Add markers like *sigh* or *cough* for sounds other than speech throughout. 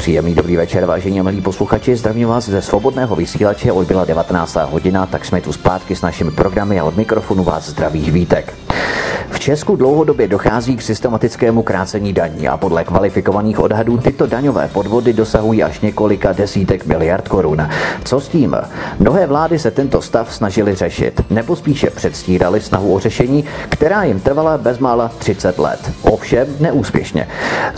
Příjemný dobrý večer, vážení a milí posluchači. Zdravím vás ze svobodného vysílače. Odbyla 19. hodina, tak jsme tu zpátky s našimi programy a od mikrofonu vás zdraví vítek. Česku dlouhodobě dochází k systematickému krácení daní a podle kvalifikovaných odhadů tyto daňové podvody dosahují až několika desítek miliard korun. Co s tím? Mnohé vlády se tento stav snažili řešit, nebo spíše předstírali snahu o řešení, která jim trvala bezmála 30 let. Ovšem neúspěšně.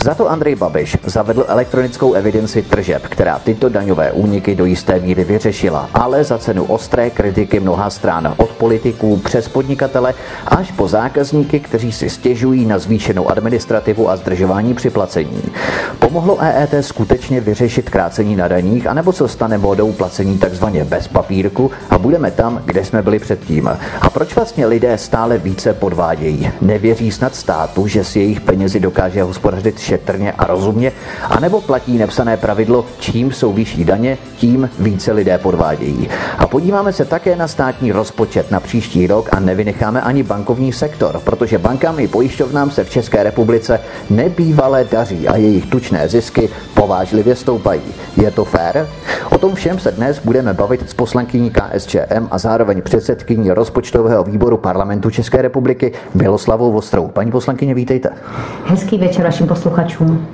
Za to Andrej Babiš zavedl elektronickou evidenci tržeb, která tyto daňové úniky do jisté míry vyřešila, ale za cenu ostré kritiky mnoha stran, od politiků přes podnikatele až po zákazníky, kteří si stěžují na zvýšenou administrativu a zdržování při placení. Pomohlo EET skutečně vyřešit krácení na daních, anebo co stane modou placení takzvaně bez papírku a budeme tam, kde jsme byli předtím? A proč vlastně lidé stále více podvádějí? Nevěří snad státu, že si jejich penězi dokáže hospodařit šetrně a rozumně, anebo platí nepsané pravidlo, čím jsou vyšší daně, tím více lidé podvádějí. A podíváme se také na státní rozpočet na příští rok a nevynecháme ani bankovní sektor, protože bankám i pojišťovnám se v České republice nebývalé daří a jejich tučné zisky povážlivě stoupají. Je to fér? O tom všem se dnes budeme bavit s poslankyní KSČM a zároveň předsedkyní rozpočtového výboru parlamentu České republiky Miloslavou Vostrou. Paní poslankyně, vítejte. Hezký večer vašim posluchačům.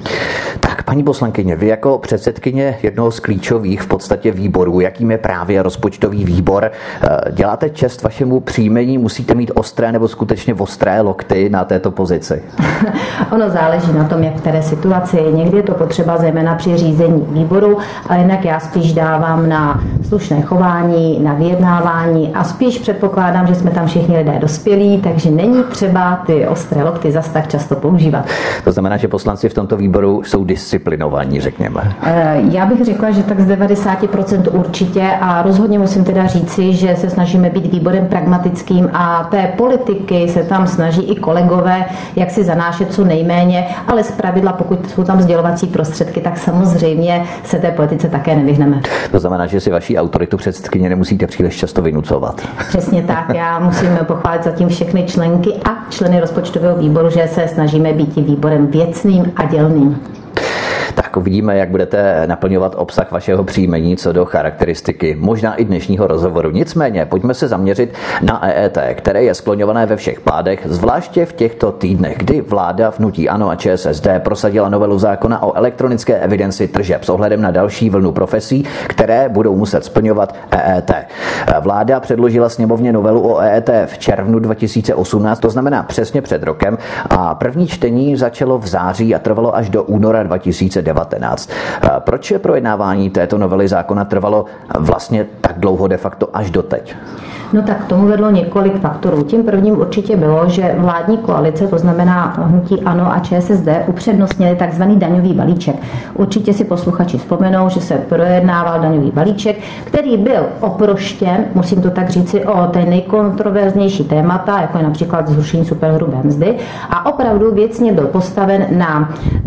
Tak, paní poslankyně, vy jako předsedkyně jednoho z klíčových v podstatě výborů, jakým je právě rozpočtový výbor, eh, děláte čest vašemu příjmení, musíte mít ostré nebo skutečně ostré lokty na této pozici? *laughs* ono záleží na tom, jak v které situaci. Někdy je to potřeba zejména při řízení výboru, ale jinak já spíš dávám na slušné chování, na vyjednávání a spíš předpokládám, že jsme tam všichni lidé dospělí, takže není třeba ty ostré lokty zas tak často používat. To znamená, že poslanci v tomto výboru jsou disciplinovaní, řekněme. Eh, já bych řekla, že tak z 90% určitě a rozhodně musím teda říci, že se snažíme být výborem pragmatickým a té politiky se tam snaží i kolegové, jak si zanášet co nejméně, ale z pravidla, pokud jsou tam sdělovací prostředky, tak samozřejmě se té politice také nevyhneme. To znamená, že si vaší autoritu předsedkyně nemusíte příliš často vynucovat. Přesně tak. Já musím pochválit zatím všechny členky a členy rozpočtového výboru, že se snažíme být výborem věcným a dělným tak uvidíme, jak budete naplňovat obsah vašeho příjmení co do charakteristiky, možná i dnešního rozhovoru. Nicméně, pojďme se zaměřit na EET, které je skloňované ve všech pádech, zvláště v těchto týdnech, kdy vláda vnutí ANO a ČSSD prosadila novelu zákona o elektronické evidenci tržeb s ohledem na další vlnu profesí, které budou muset splňovat EET. Vláda předložila sněmovně novelu o EET v červnu 2018, to znamená přesně před rokem, a první čtení začalo v září a trvalo až do února 2019. 2019. Proč je projednávání této novely zákona trvalo vlastně tak dlouho de facto až doteď? No tak tomu vedlo několik faktorů. Tím prvním určitě bylo, že vládní koalice, to znamená hnutí ANO a ČSSD, upřednostnili takzvaný daňový balíček. Určitě si posluchači vzpomenou, že se projednával daňový balíček, který byl oproštěn, musím to tak říci, o té nejkontroverznější témata, jako je například zrušení superhrubé mzdy, a opravdu věcně byl postaven na uh,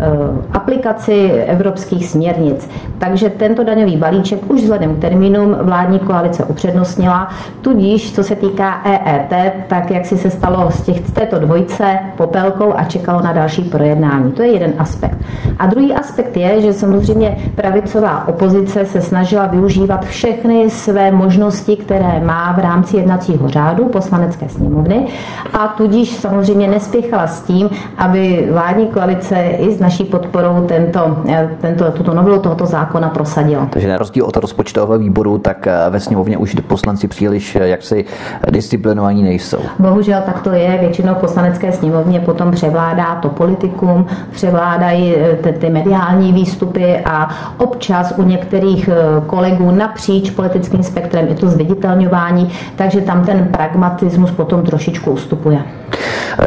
aplikaci evropských směrnic. Takže tento daňový balíček už vzhledem k termínům vládní koalice upřednostnila, tudíž tudíž, co se týká EET, tak jak si se stalo z, těch, z této dvojce popelkou a čekalo na další projednání. To je jeden aspekt. A druhý aspekt je, že samozřejmě pravicová opozice se snažila využívat všechny své možnosti, které má v rámci jednacího řádu poslanecké sněmovny a tudíž samozřejmě nespěchala s tím, aby vládní koalice i s naší podporou tento, tento, tuto novelu tohoto zákona prosadila. Takže na rozdíl od rozpočtového výboru, tak ve sněmovně už poslanci příliš jak jaksi disciplinovaní nejsou. Bohužel tak to je. Většinou v poslanecké sněmovně potom převládá to politikum, převládají eh, ty, ty mediální výstupy a občas u některých eh, kolegů napříč politickým spektrem je to zviditelňování, takže tam ten pragmatismus potom trošičku ustupuje.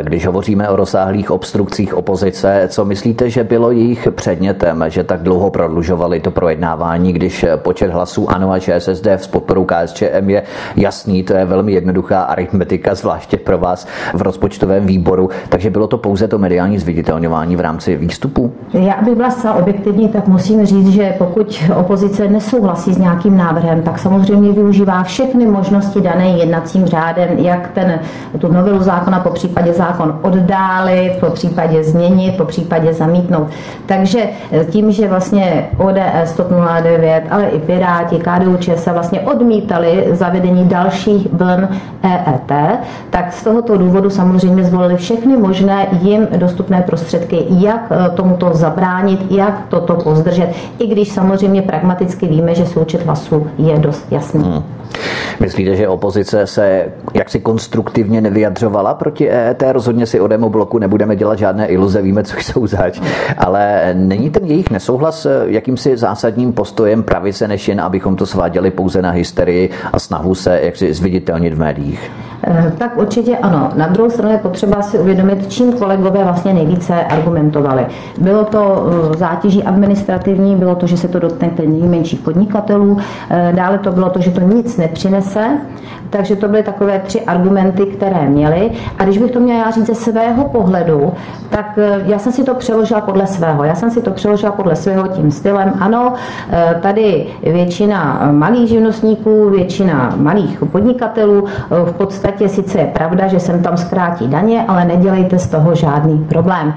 Když hovoříme o rozsáhlých obstrukcích opozice, co myslíte, že bylo jejich předmětem, že tak dlouho prodlužovali to projednávání, když počet hlasů ANO a ČSSD s podporou KSČM je jasný, to je velmi jednoduchá aritmetika, zvláště pro vás v rozpočtovém výboru. Takže bylo to pouze to mediální zviditelňování v rámci výstupu? Já bych byla zcela objektivní, tak musím říct, že pokud opozice nesouhlasí s nějakým návrhem, tak samozřejmě využívá všechny možnosti dané jednacím řádem, jak ten, tu novelu zákona po případě zákon oddálit, po případě změnit, po případě zamítnout. Takže tím, že vlastně ODS, TOP 09, ale i Piráti, KDU, ČSA vlastně odmítali zavedení dalších vln EET, tak z tohoto důvodu samozřejmě zvolili všechny možné jim dostupné prostředky, jak eh, tomuto zabránit, jak toto pozdržet, i když samozřejmě pragmaticky víme, že součet hlasů je dost jasný. Hmm. Myslíte, že opozice se jaksi konstruktivně nevyjadřovala proti EET? Rozhodně si o demo bloku nebudeme dělat žádné iluze, víme, co jsou zač. Ale není ten jejich nesouhlas jakýmsi zásadním postojem pravice, než jen abychom to sváděli pouze na hysterii a snahu se jaksi zviditelnit v médiích? Eh, tak určitě ano. Na druhou stranu je potřeba si uvědomit, čím kolegové vlastně nejvíce argumentovali. Bylo to eh, zátěží administrativní, bylo to, že se to dotkne nejmenších podnikatelů, eh, dále to bylo to, že to nic nepřinese, takže to byly takové tři argumenty, které měli. A když bych to měla já říct ze svého pohledu, tak já jsem si to přeložila podle svého. Já jsem si to přeložila podle svého tím stylem. Ano, tady většina malých živnostníků, většina malých podnikatelů v podstatě podstatě sice je pravda, že jsem tam zkrátí daně, ale nedělejte z toho žádný problém.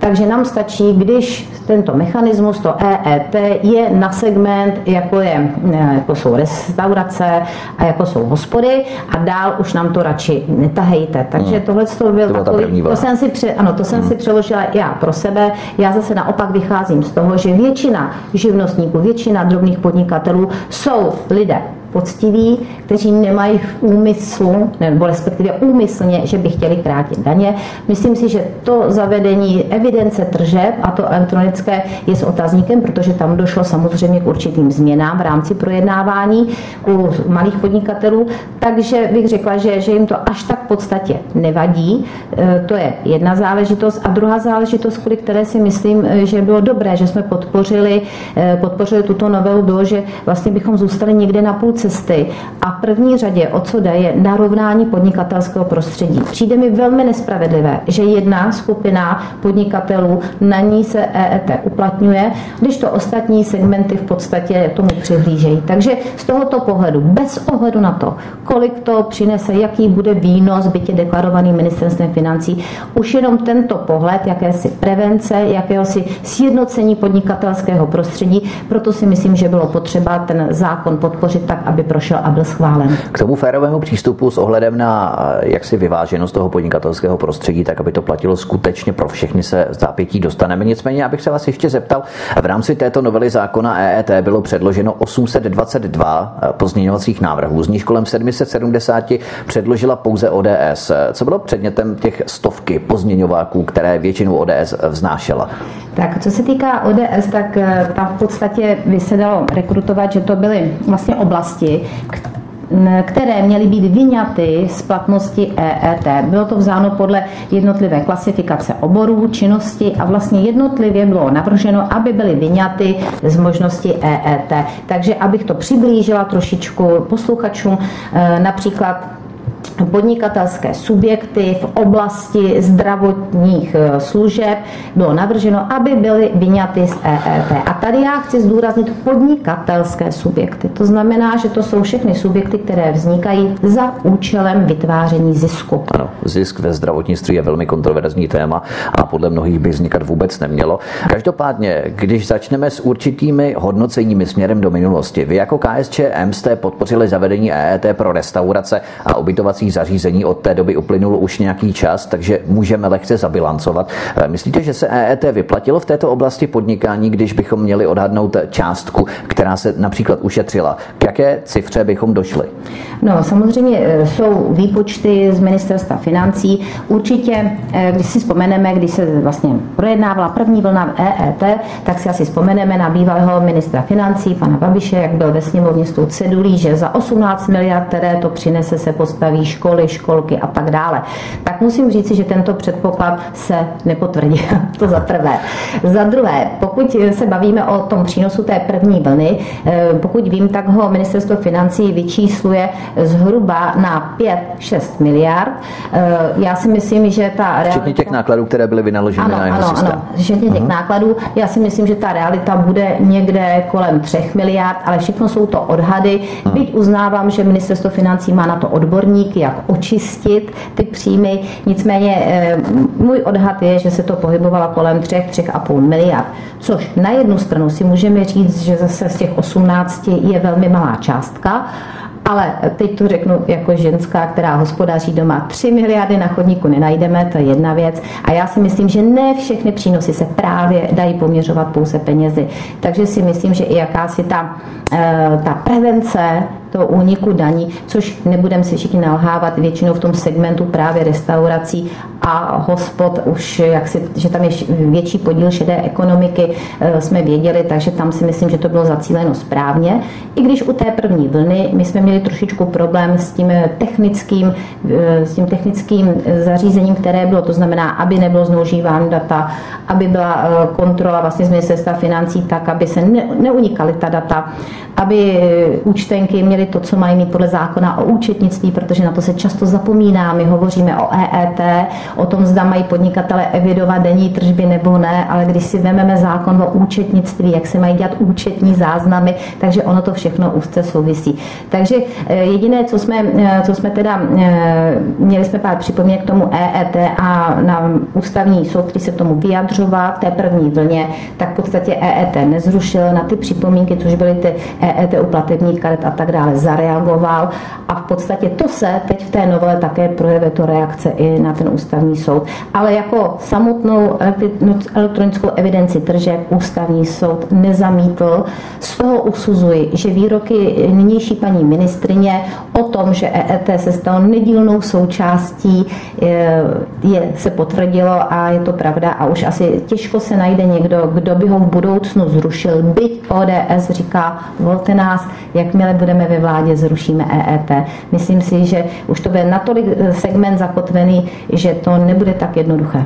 Takže nám stačí, když tento mechanismus, to EET, je na segment, jako, je, jako jsou restaurace a jako jsou hospody a dál už nám to radši netahejte. Takže hmm. tohle to byl to takový, to jsem si, pře, ano, to jsem hmm. si přeložila já pro sebe. Já zase naopak vycházím z toho, že většina živnostníků, většina drobných podnikatelů jsou lidé poctiví, kteří nemají v úmyslu, nebo respektive úmyslně, že by chtěli krátit daně. Myslím si, že to zavedení evidence tržeb a to elektronické je s otazníkem, protože tam došlo samozřejmě k určitým změnám v rámci projednávání u malých podnikatelů, takže bych řekla, že, že jim to až tak v podstatě nevadí. E, to je jedna záležitost. A druhá záležitost, kvůli které si myslím, e, že bylo dobré, že jsme podpořili, e, podpořili tuto novelu, bylo, že vlastně bychom zůstali někde na půl cesty a první řadě, o co jde, je narovnání podnikatelského prostředí. Přijde mi velmi nespravedlivé, že jedna skupina podnikatelů na ní se EET uplatňuje, když to ostatní segmenty v podstatě tomu přihlížejí. Takže z tohoto pohledu, bez ohledu na to, kolik to přinese, jaký bude výnos, bytě deklarovaný ministerstvem financí, už jenom tento pohled, jakési prevence, jakéhosi sjednocení podnikatelského prostředí, proto si myslím, že bylo potřeba ten zákon podpořit tak, aby prošel a byl schválen. K tomu férovému přístupu s ohledem na jaksi vyváženost toho podnikatelského prostředí, tak aby to platilo skutečně pro všechny se zápětí dostaneme. Nicméně, abych se vás ještě zeptal, v rámci této novely zákona EET bylo předloženo 822 pozměňovacích návrhů, z nich kolem 770 předložila pouze ODS. Co bylo předmětem těch stovky pozměňováků, které většinou ODS vznášela? Tak co se týká ODS, tak eh, tam v podstatě by se dalo rekrutovat, že to byly vlastně oblasti, které měly být vyňaty z platnosti EET. Bylo to vzáno podle jednotlivé klasifikace oborů, činnosti a vlastně jednotlivě bylo navrženo, aby byly vyňaty z možnosti EET. Takže abych to přiblížila trošičku posluchačům, eh, například podnikatelské subjekty v oblasti zdravotních eh, služeb bylo navrženo, aby byly vyňaty z EET. A tady já chci zdůraznit podnikatelské subjekty. To znamená, že to jsou všechny subjekty, které vznikají za účelem vytváření zisku. Ano, zisk ve zdravotnictví je velmi kontroverzní téma a podle mnohých by vznikat vůbec nemělo. Každopádně, když začneme s určitými hodnoceními směrem do minulosti, vy jako KSČM jste podpořili zavedení EET pro restaurace a ubytovací zařízení. Od té doby uplynul už nějaký čas, takže můžeme lehce zabilancovat. Eh, myslíte, že se EET vyplatilo v této oblasti podnikání, když bychom měli odhadnout částku, která se například ušetřila? K jaké cifře bychom došli? No, samozřejmě eh, jsou výpočty z ministerstva financí. Určitě, eh, když si vzpomeneme, když se vlastně projednávala první vlna EET, tak si asi vzpomeneme na bývalého ministra financí, pana Babiše, jak byl ve sněmovně s tou cedulí, že za 18 miliard, které to přinese, se postaví školy, školky a tak dále. Tak musím říci, že tento předpoklad se nepotvrdil. *laughs* to za prvé. Za druhé, pokud se bavíme o tom přínosu té první vlny, eh, pokud vím, tak ho ministerstvo financí vyčísluje zhruba na 5-6 miliard. Eh, já si myslím, že ta realita... Včetně těch nákladů, které byly vynaloženy ano, na jeho ano, systém. Ano, včetně těch uh-huh. nákladů. Já si myslím, že ta realita bude někde kolem 3 miliard, ale všechno jsou to odhady. Uh-huh. Byť uznávám, že ministerstvo financí má na to odborníky, jak očistit ty příjmy. Nicméně eh, můj odhad je, že se to pohybovalo kolem 3, 3,5 miliard. Což na jednu stranu si můžeme říct, že zase z těch 18 je velmi malá částka, ale teď to řeknu jako ženská, která hospodaří doma. 3 miliardy na chodníku nenajdeme, to je jedna věc. A já si myslím, že ne všechny přínosy se právě dají poměřovat pouze penězi. Takže si myslím, že i jakási ta, eh, ta prevence toho úniku daní, což nebudeme si všichni nalhávat, většinou v tom segmentu právě restaurací a hospod už, jak si, že tam je větší podíl šedé ekonomiky, eh, jsme věděli, takže tam si myslím, že to bylo zacíleno správně. I když u té první vlny my jsme měli trošičku problém s tím technickým, eh, s tím technickým zařízením, které bylo, to znamená, aby nebylo zneužíváno data, aby byla eh, kontrola vlastně z ministerstva financí tak, aby se ne, neunikaly ta data, aby účtenky měly to, co mají mít podle zákona o účetnictví, protože na to se často zapomíná. My hovoříme o EET, o tom, zda mají podnikatele evidovat denní tržby nebo ne, ale když si vezmeme zákon o účetnictví, jak se mají dělat účetní záznamy, takže ono to všechno úzce souvisí. Takže eh, jediné, co jsme, eh, co jsme teda, eh, měli jsme pár připomínek k tomu EET a na ústavní soud, který se k tomu vyjadřoval v té první vlně, tak v podstatě EET nezrušil na ty připomínky, což byly ty EET u platebních karet a tak dále, zareagoval a v podstatě to se teď v té novele také projevuje to reakce i na ten ústavní soud. Ale jako samotnou elektronickou evidenci tržeb ústavní soud nezamítl. Z toho usuzuji, že výroky nynější paní ministrině o tom, že EET se stalo nedílnou součástí, je, je, se potvrdilo a je to pravda a už asi těžko se najde někdo, kdo by ho v budoucnu zrušil. Byť ODS říká, volte nás, jakmile budeme ve vládě, zrušíme EET. Myslím si, že už to bude natolik segment zakotvený, že to nebude tak jednoduché.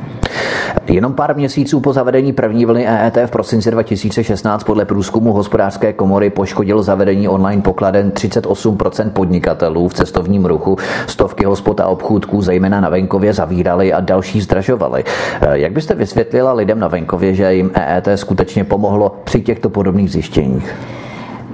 Jenom pár měsíců po zavedení první vlny EET v prosinci 2016 podle průzkumu hospodářské komory poškodil zavedení online pokladen 38% podnikatelů v cestovním ruchu. Stovky hospod a obchůdků, zejména na venkově, zavírali a další zdražovali. Jak byste vysvětlila lidem na venkově, že jim EET skutečně pomohlo při těchto podobných zjištěních?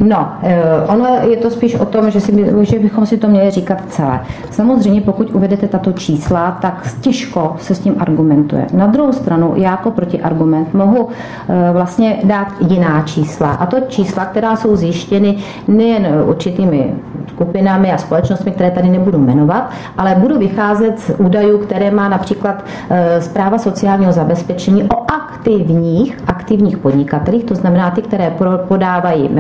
No, eh, ono je to spíš o tom, že, si, že bychom si to měli říkat celé. Samozřejmě, pokud uvedete tato čísla, tak těžko se s tím argumentuje. Na druhou stranu, já jako protiargument mohu eh, vlastně dát jiná čísla. A to čísla, která jsou zjištěny nejen určitými skupinami a společnostmi, které tady nebudu jmenovat, ale budu vycházet z údajů, které má například zpráva eh, sociálního zabezpečení o aktivních, aktivních podnikatelích, to znamená ty, které podávají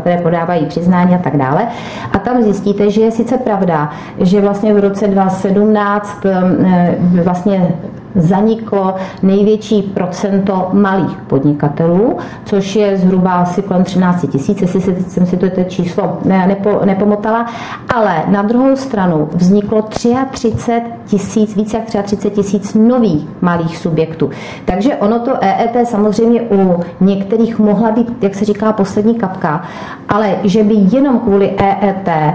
které podávají přiznání a tak dále. A tam zjistíte, že je sice pravda, že vlastně v roce 2017 eh, vlastně zaniklo největší procento malých podnikatelů, což je zhruba asi kolem 13 tisíc, jestli jsem si to číslo nepo, nepomotala, ale na druhou stranu vzniklo 33 tisíc, více jak 33 tisíc nových malých subjektů. Takže ono to EET samozřejmě u některých mohla být, jak se říká, poslední kapka, ale že by jenom kvůli EET, eh,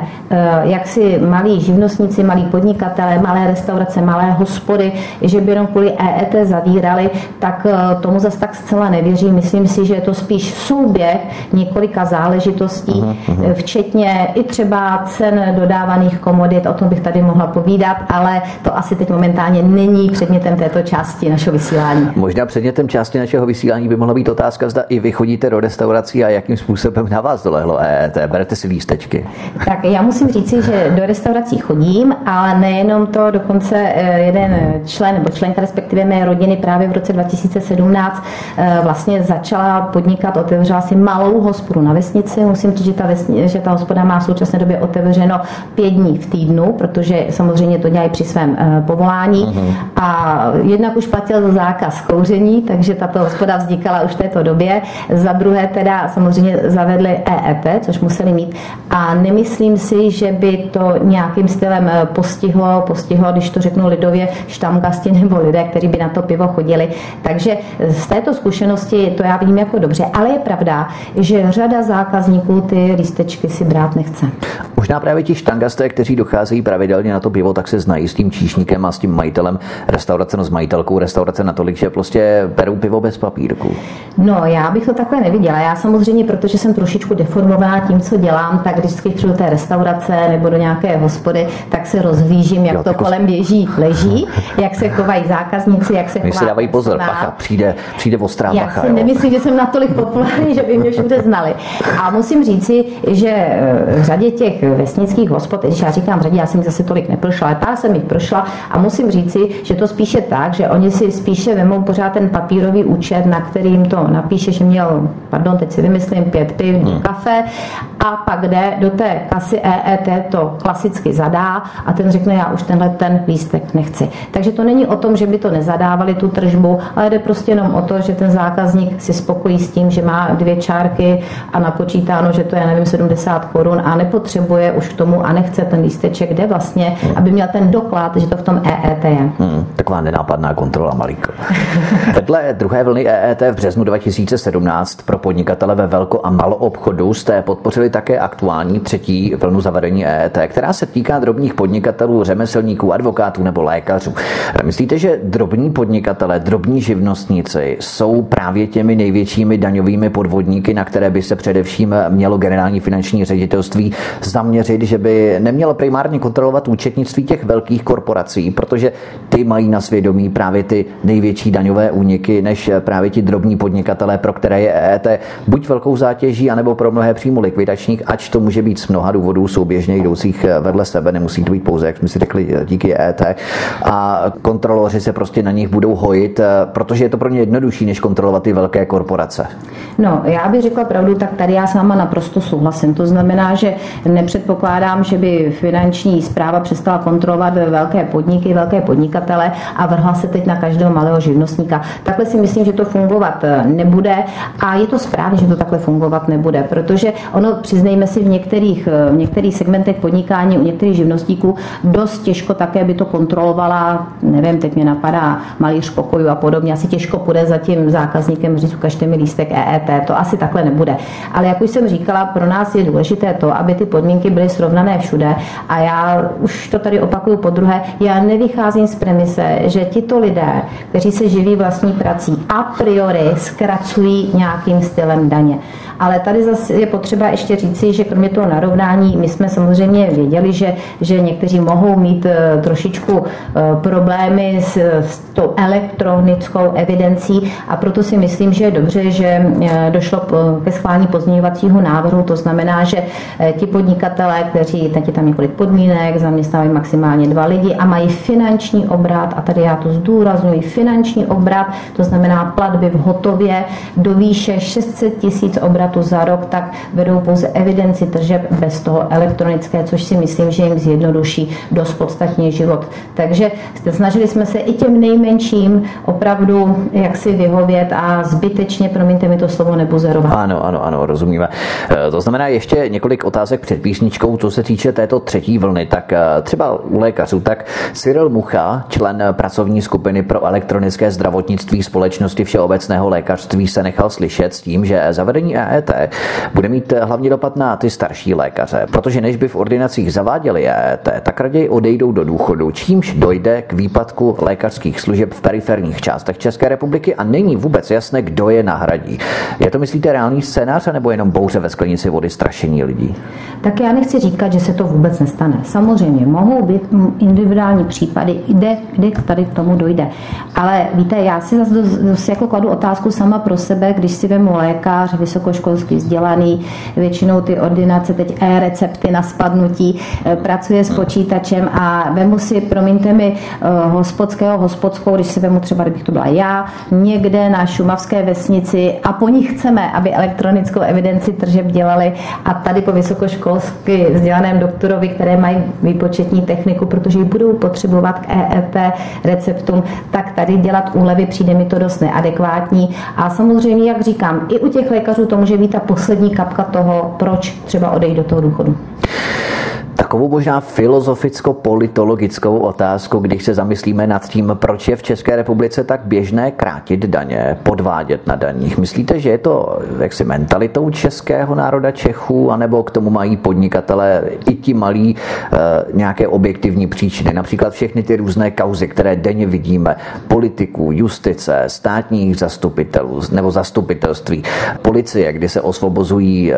jak si malí živnostníci, malí podnikatelé, malé restaurace, malé hospody, že by jenom kvůli EET zavírali, tak eh, tomu zase tak zcela nevěřím. Myslím si, že je to spíš souběh několika záležitostí, uh-huh, uh-huh. včetně i třeba cen dodávaných komodit, o tom bych tady mohla povídat, ale to asi teď momentálně není předmětem této části našeho vysílání. Možná předmětem části našeho vysílání by mohla být otázka, zda i vy chodíte do restaurací a jakým způsobem na vás dolehlo EET. Berete si lístečky? Tak já musím říci, že do restaurací chodím, ale nejenom to, dokonce eh, jeden člen nebo členka respektive mé rodiny právě v roce 2017 eh, vlastně začala podnikat, otevřela si malou hospodu na vesnici. Musím říct, že ta, vesni, že ta hospoda má v současné době otevřeno pět dní v týdnu, protože samozřejmě to dělají při svém eh, povolání. Uh-huh. A jednak už platil zákaz kouření, takže tato hospoda vznikala už v této době. Za druhé teda samozřejmě zavedli EET, což museli mít. A nemyslím si, že by to nějakým stylem eh, postihlo, postihlo, když to řeknu lidově, štamgasti nebo lidé, kteří by na to pivo chodili. Takže z této zkušenosti to já vidím jako dobře, ale je pravda, že řada zákazníků ty lístečky si brát nechce. Možná právě ti štangasté, kteří docházejí pravidelně na to pivo, tak se znají s tím číšníkem a s tím majitelem restaurace, no s majitelkou restaurace natolik, že prostě berou pivo bez papírku. No, já bych to takhle neviděla. Já samozřejmě, protože jsem trošičku deformovaná tím, co dělám, tak vždycky přijdu do té restaurace nebo do nějaké hospody, tak se rozhlížím, jak jo, to jako... kolem běží, leží, *laughs* jak se chovají zákazníci, jak se chovají. si dávají pozor, pacha, přijde, přijde ostrá Já pacha. si nemyslím, že jsem natolik populární, že by mě všude znali. A musím říci, že eh, v řadě těch vesnických hospod, když já říkám řadě, já jsem zase tolik neprošla, ale pár jsem jich prošla a musím říci, že to spíše tak, že oni si spíše vemou pořád ten papírový účet, na kterým to napíše, že měl, pardon, teď si vymyslím, pět piv, hmm. kafe a pak jde do té kasy EET, to klasicky zadá a ten řekne, já už tenhle ten lístek nechci. Takže to není o tom, že by to nezadávali tu tržbu, ale jde prostě jenom o to, že ten zákazník si spokojí s tím, že má dvě čárky a napočítáno, že to je, nevím, 70 korun a nepotřebuje už k tomu a nechce ten lísteček, kde vlastně, aby měl ten doklad, že to v tom EET je. Hmm, taková nenápadná kontrola malíko. *laughs* Vedle druhé vlny EET v březnu 2017 pro podnikatele ve velko a maloobchodu jste podpořili také aktuální třetí vlnu zavedení EET, která se týká drobných podnikatelů, řemeslníků, advokátů nebo lékařů. Myslíte, že drobní podnikatele, drobní živnostníci jsou právě těmi největšími daňovými podvodníky, na které by se především mělo generální finanční ředitelství zaměřit, že by nemělo primárně kontrolovat účetnictví těch velkých korporací, protože ty mají na svědomí právě ty největší daňové úniky, než právě ti drobní podnikatelé, pro které je EET buď velkou zátěží, anebo pro mnohé přímo likvidačních, ač to může být z mnoha důvodů souběžně jdoucích vedle sebe, nemusí to být pouze, jak jsme si řekli, díky EET. A kontroloři se prostě na nich budou hojit, protože je to pro ně jednodušší, než kontrolovat ty velké korporace. No, já bych řekla pravdu, tak tady já s váma naprosto souhlasím. To znamená, že nepředpokládám, že by finanční zpráva přestala kontrolovat velké podniky, velké podnikatele a vrhla se teď na každého malého živnostníka. Takhle si myslím, že to fungovat eh, nebude a je to správně, že to takhle fungovat nebude, protože ono, přiznejme si, v některých, eh, v některých segmentech podnikání u některých živnostníků dost těžko také by to kontrolovala, nevím, teď mě napadá malíř pokoju a podobně, asi těžko půjde za tím zákazníkem říct, ukažte mi lístek EET, to asi takhle nebude. Ale jak už jsem říkala, pro nás je důležité to, aby ty podmínky byly srovnané všude a já už to tady opakuju po druhé, já nevycházím z premise, že tito lidé, kteří se živí vlastní prací, a priori zkracují nějakým stylem daně. Ale tady zase je potřeba ještě říci, že kromě toho narovnání, my jsme samozřejmě věděli, že, že někteří mohou mít eh, trošičku eh, problémy s, s tou elektronickou evidencí a proto si myslím, že je dobře, že eh, došlo ke schválení pozměňovacího návrhu. To znamená, že ti podnikatelé, kteří, teď je tam několik podmínek, zaměstnávají maximálně dva lidi a mají finanční obrat, a tady já to zdůraznuju, finanční obrat, to znamená platby v hotově do výše 600 tisíc obratu za rok, tak vedou pouze evidenci tržeb bez toho elektronické, což si myslím, že jim zjednoduší dost podstatně život. Takže snažili jsme se i těm nejmenším opravdu jak si vyhovět a zbytečně, promiňte mi to slovo, nebuzerovat. Ano, ano, ano, rozumíme. E, to znamená ještě několik otázek před písničkou, co se týče této třetí vlny. Tak e, třeba u lékařů, tak Cyril Mucha, člen pracovní skupiny pro elektronické zdravotnictví společnosti Všeobecného lékařství, se nechal slyšet s tím, že zavedení EET bude mít hlavně dopad na ty starší lékaře, protože než by v ordinacích zaváděli EET, tak raději odejdou do důchodu, čímž dojde k výpadku lékařských služeb v periferních částech České republiky a není vůbec jasné, kdo je nahradí. Je to, myslíte, reálný scénář, nebo jenom bouře ve sklenici vody strašení lidí? Tak já nechci říkat, že se to vůbec nestane. Samozřejmě mohou být individuální případy, kde, kde tady k tomu dojde. Ale víte, já si zase jako kladu otázku sama pro sebe, když si vemu lékař, vysokoškolský vysokoškolsky vzdělaný, většinou ty ordinace teď e-recepty na spadnutí, eh, pracuje s počítačem a vemu si, promiňte mi, eh, hospodského hospodskou, když se vemu třeba, kdybych to byla já, někde na šumavské vesnici a po nich chceme, aby elektronickou evidenci tržeb dělali a tady po vysokoškolsky vzdělaném doktorovi, které mají výpočetní techniku, protože ji budou potřebovat k EET receptům, tak tady dělat úlevy přijde mi to dost neadekvátní. A samozřejmě, jak říkám, i u těch lékařů to může být ta poslední kapka toho, proč třeba odejít do toho důchodu takovou možná filozoficko-politologickou otázku, když se zamyslíme nad tím, proč je v České republice tak běžné krátit daně, podvádět na daních. Myslíte, že je to jaksi mentalitou českého národa Čechů, anebo k tomu mají podnikatele i ti malí e, nějaké objektivní příčiny? Například všechny ty různé kauzy, které denně vidíme, politiků, justice, státních zastupitelů nebo zastupitelství, policie, kdy se osvobozují e,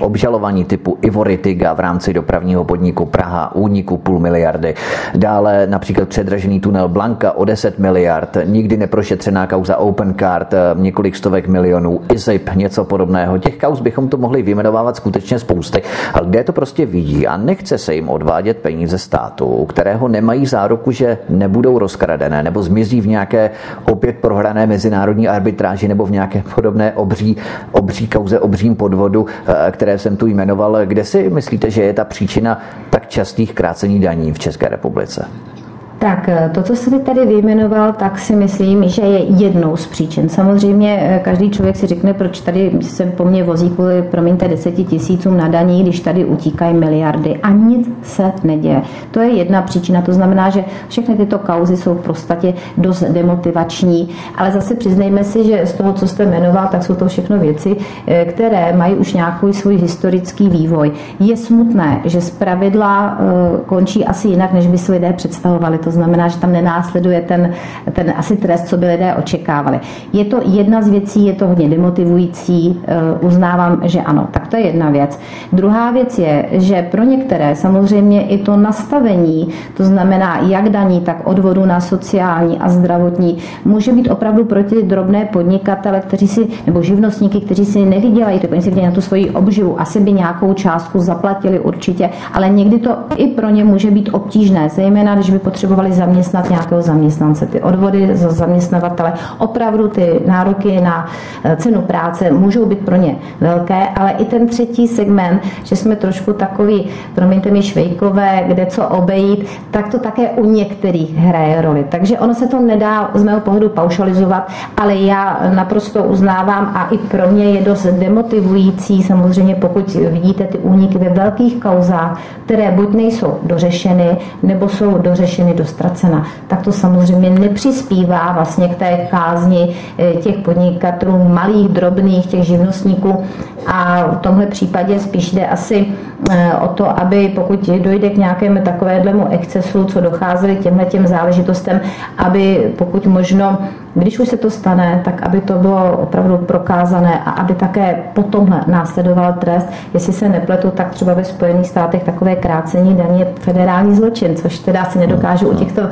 obžalovaní typu Ivory Tiga v rámci dopravního podniku podniku Praha, úniku půl miliardy. Dále například předražený tunel Blanka o 10 miliard, nikdy neprošetřená kauza Open Card, eh, několik stovek milionů, IZIP, něco podobného. Těch kauz bychom to mohli vyjmenovávat skutečně spousty, ale kde to prostě vidí a nechce se jim odvádět peníze státu, kterého nemají záruku, že nebudou rozkradené nebo zmizí v nějaké opět prohrané mezinárodní arbitráži nebo v nějaké podobné obří, obří kauze, obřím podvodu, eh, které jsem tu jmenoval. Kde si myslíte, že je ta příčina tak častých krácení daní v České republice? Tak eh, to, co jste tady vyjmenoval, tak si myslím, že je jednou z příčin. Samozřejmě eh, každý člověk si řekne, proč tady se po mně vozí kvůli, promiňte, deseti tisícům na daní, když tady utíkají miliardy a nic se neděje. To je jedna příčina, to znamená, že všechny tyto kauzy jsou v podstatě dost demotivační, ale zase přiznejme si, že z toho, co jste jmenoval, tak jsou to všechno věci, eh, které mají už nějaký svůj historický vývoj. Je smutné, že z pravidla končí asi jinak, než by si lidé představovali. To znamená, že tam nenásleduje ten, ten asi trest, co by lidé očekávali. Je to jedna z věcí, je to hodně demotivující, eh, uznávám, že ano. Tak to je jedna věc. Druhá věc je, že pro některé samozřejmě i to nastavení, to znamená jak daní, tak odvodu na sociální a zdravotní, může být opravdu pro ty drobné podnikatele, kteří si, nebo živnostníky, kteří si nevydělají, oni si na tu svoji obživu, asi by nějakou částku zaplatili určitě, ale někdy to i pro ně může být obtížné, zejména když by potřebovali potřebovali zaměstnat nějakého zaměstnance. Ty odvody za zaměstnavatele, opravdu ty nároky na eh, cenu práce můžou být pro ně velké, ale i ten třetí segment, že jsme trošku takový, promiňte mi, švejkové, kde co obejít, tak to také u některých hraje roli. Takže ono se to nedá z mého pohledu paušalizovat, ale já naprosto uznávám a i pro mě je dost demotivující, samozřejmě pokud vidíte ty úniky ve velkých kauzách, které buď nejsou dořešeny, nebo jsou dořešeny dost ztracena, tak to samozřejmě nepřispívá vlastně k té kázni eh, těch podnikatelů, malých, drobných, těch živnostníků a v tomhle případě spíš jde asi eh, o to, aby pokud dojde k nějakému takovému excesu, co docházeli těmhle těm záležitostem, aby pokud možno když už se to stane, tak aby to bylo opravdu prokázané a aby také potom následoval trest. Jestli se nepletu, tak třeba ve Spojených státech takové krácení daní je federální zločin, což teda si nedokážu u těchto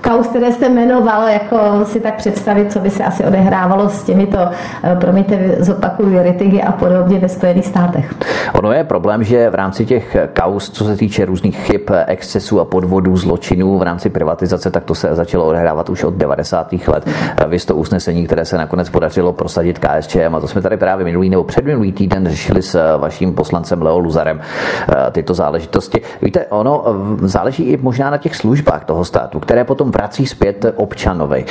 kaus, které jste jmenoval, jako si tak představit, co by se asi odehrávalo s těmito, eh, promiňte, zopakuju, ritigy a podobně ve Spojených státech. Ono je problém, že v rámci těch kaus, co se týče různých chyb, excesů a podvodů, zločinů v rámci privatizace, tak to se začalo odehrávat už od 90. let vys to usnesení, které se nakonec podařilo prosadit KSČM. A to jsme tady právě minulý nebo předminulý týden řešili s eh, vaším poslancem Leo Luzarem eh, tyto záležitosti. Víte, ono eh, záleží i možná na těch službách toho státu, které potom vrací zpět občanovi.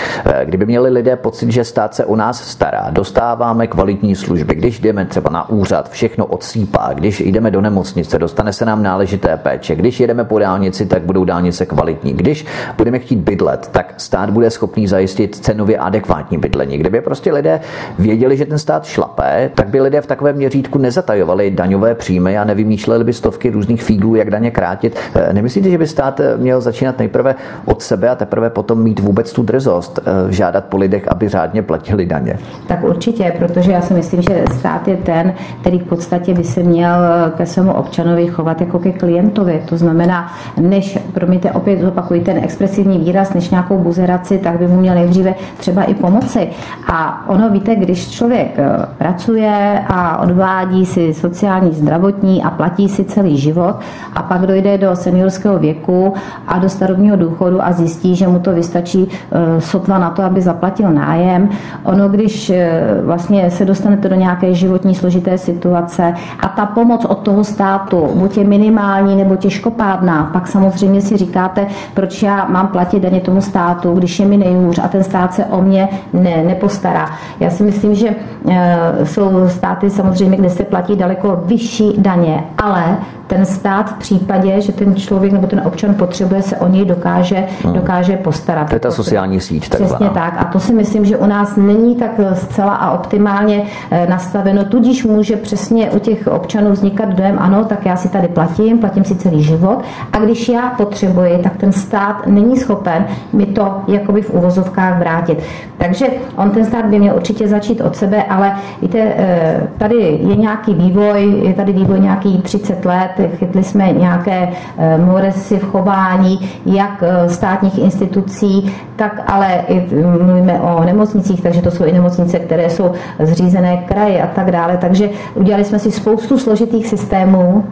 Kdyby měli lidé pocit, že stát se o nás stará, dostáváme kvalitní služby, když jdeme třeba na úřad, všechno odsýpá, když jdeme do nemocnice, dostane se nám náležité péče, když jedeme po dálnici, tak budou dálnice kvalitní, když budeme chtít bydlet, tak stát bude schopný zajistit cenově adekvátní bydlení. Kdyby prostě lidé věděli, že ten stát šlapé, tak by lidé v takovém měřítku nezatajovali daňové příjmy a nevymýšleli by stovky různých fíglů, jak daně krátit. Eh, nemyslíte, že by stát eh, měl začínat nejprve od sebe a teprve potom mít vůbec tu drzost eh, žádat po lidech, aby řádně platili daně. Tak určitě, protože já si myslím, že stát je ten, který v podstatě by se měl ke svému občanovi chovat jako ke klientovi. To znamená, než, promiňte, opět zopakuji ten expresivní výraz, než nějakou buzeraci, tak by mu měl nejdříve třeba i pomoci. A ono, víte, když člověk eh, pracuje a odvádí si sociální, zdravotní a platí si celý život a pak dojde do seniorského věku a do starobního důchodu a zjistí, že mu to vystačí eh, sotva na to, aby zaplatil nájem. Ono, když eh, vlastně se dostanete do nějaké životní složité situace a ta pomoc od toho státu, buď je minimální nebo těžkopádná, pak samozřejmě si říkáte, proč já mám platit daně tomu státu, když je mi nejhůř a ten stát se o mě ne, nepostará. Já si myslím, že e, jsou státy samozřejmě, kde se platí daleko vyšší daně, ale ten stát v případě, že ten člověk nebo ten občan potřebuje, se o něj dokáže, hmm. dokáže postarat. To je ta sociální síť. Přesně tak. A to si myslím, že u nás není tak zcela a optimálně eh, nastaveno. Tudíž může přesně u těch občanů vznikat dojem, ano, tak já si tady platím, platím si celý život. A když já potřebuji, tak ten stát není schopen mi to jakoby v uvozovkách vrátit. Takže on ten stát by měl určitě začít od sebe, ale víte, eh, tady je nějaký vývoj, je tady vývoj nějaký 30 let, chytli jsme nějaké eh, moresy v chování jak eh, státních institucí, tak ale i hm, mluvíme o nemocnicích, takže to jsou i nemocnice, které jsou zřízené kraje a tak dále. Takže udělali jsme si spoustu složitých systémů,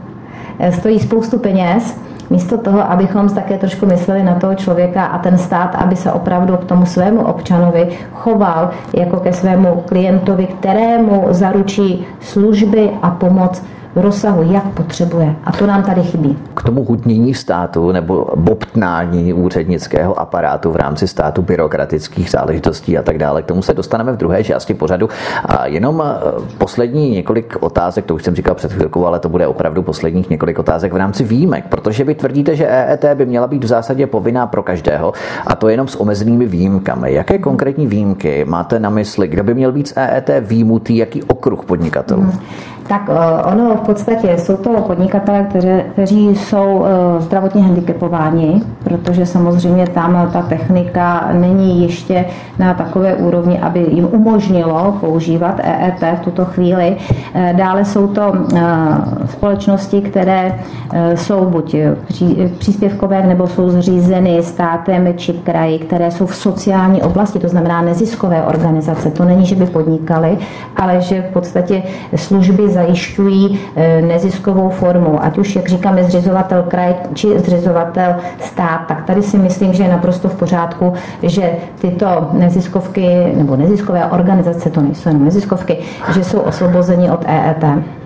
eh, stojí spoustu peněz, místo toho, abychom také trošku mysleli na toho člověka a ten stát, aby se opravdu k tomu svému občanovi choval jako ke svému klientovi, kterému zaručí služby a pomoc v rozsahu, jak potřebuje. A to nám tady chybí. K tomu hutnění státu nebo bobtnání úřednického aparátu v rámci státu byrokratických záležitostí a tak dále, k tomu se dostaneme v druhé části pořadu. A jenom eh, poslední několik otázek, to už jsem říkal před chvilkou, ale to bude opravdu posledních několik otázek v rámci výjimek, protože vy tvrdíte, že EET by měla být v zásadě povinná pro každého a to jenom s omezenými výjimkami. Jaké konkrétní výjimky máte na mysli? Kdo by měl být z EET výjimutý? Jaký okruh podnikatelů? Hmm. Tak eh, ono v podstatě jsou to podnikatelé, kteří, kteří jsou eh, zdravotně handicapováni, protože samozřejmě tam ta technika není ještě na takové úrovni, aby jim umožnilo používat EET v tuto chvíli. Eh, dále jsou to společnosti, které jsou buď příspěvkové nebo jsou zřízeny státem či kraji, které jsou v sociální oblasti, to znamená neziskové organizace. To není, že by podnikali, ale že v podstatě služby zajišťují eh, neziskovou formu, ať už, jak říkáme, zřizovatel kraj či zřizovatel stát, tak tady si myslím, že je naprosto v pořádku, že tyto neziskovky nebo neziskové organizace, to nejsou jenom neziskovky, že jsou osvobozeni od EET.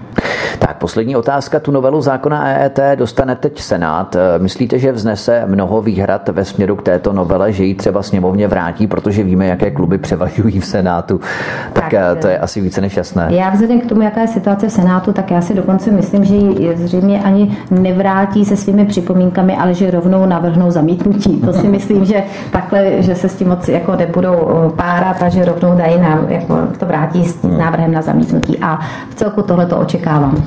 Tak poslední otázka. Tu novelu zákona EET dostane teď Senát. Myslíte, že vznese mnoho výhrad ve směru k této novele, že ji třeba sněmovně vrátí, protože víme, jaké kluby převažují v Senátu? Tak, tak eh, to je asi více než jasné. Já vzhledem k tomu, jaká je situace v Senátu, tak já si dokonce myslím, že ji zřejmě ani nevrátí se svými připomínkami, ale že rovnou navrhnou zamítnutí. To si myslím, že takhle, že se s tím moc jako nebudou párat a že rovnou dají nám, jako to vrátí s hmm. návrhem na zamítnutí. A v celku tohle to očekávám.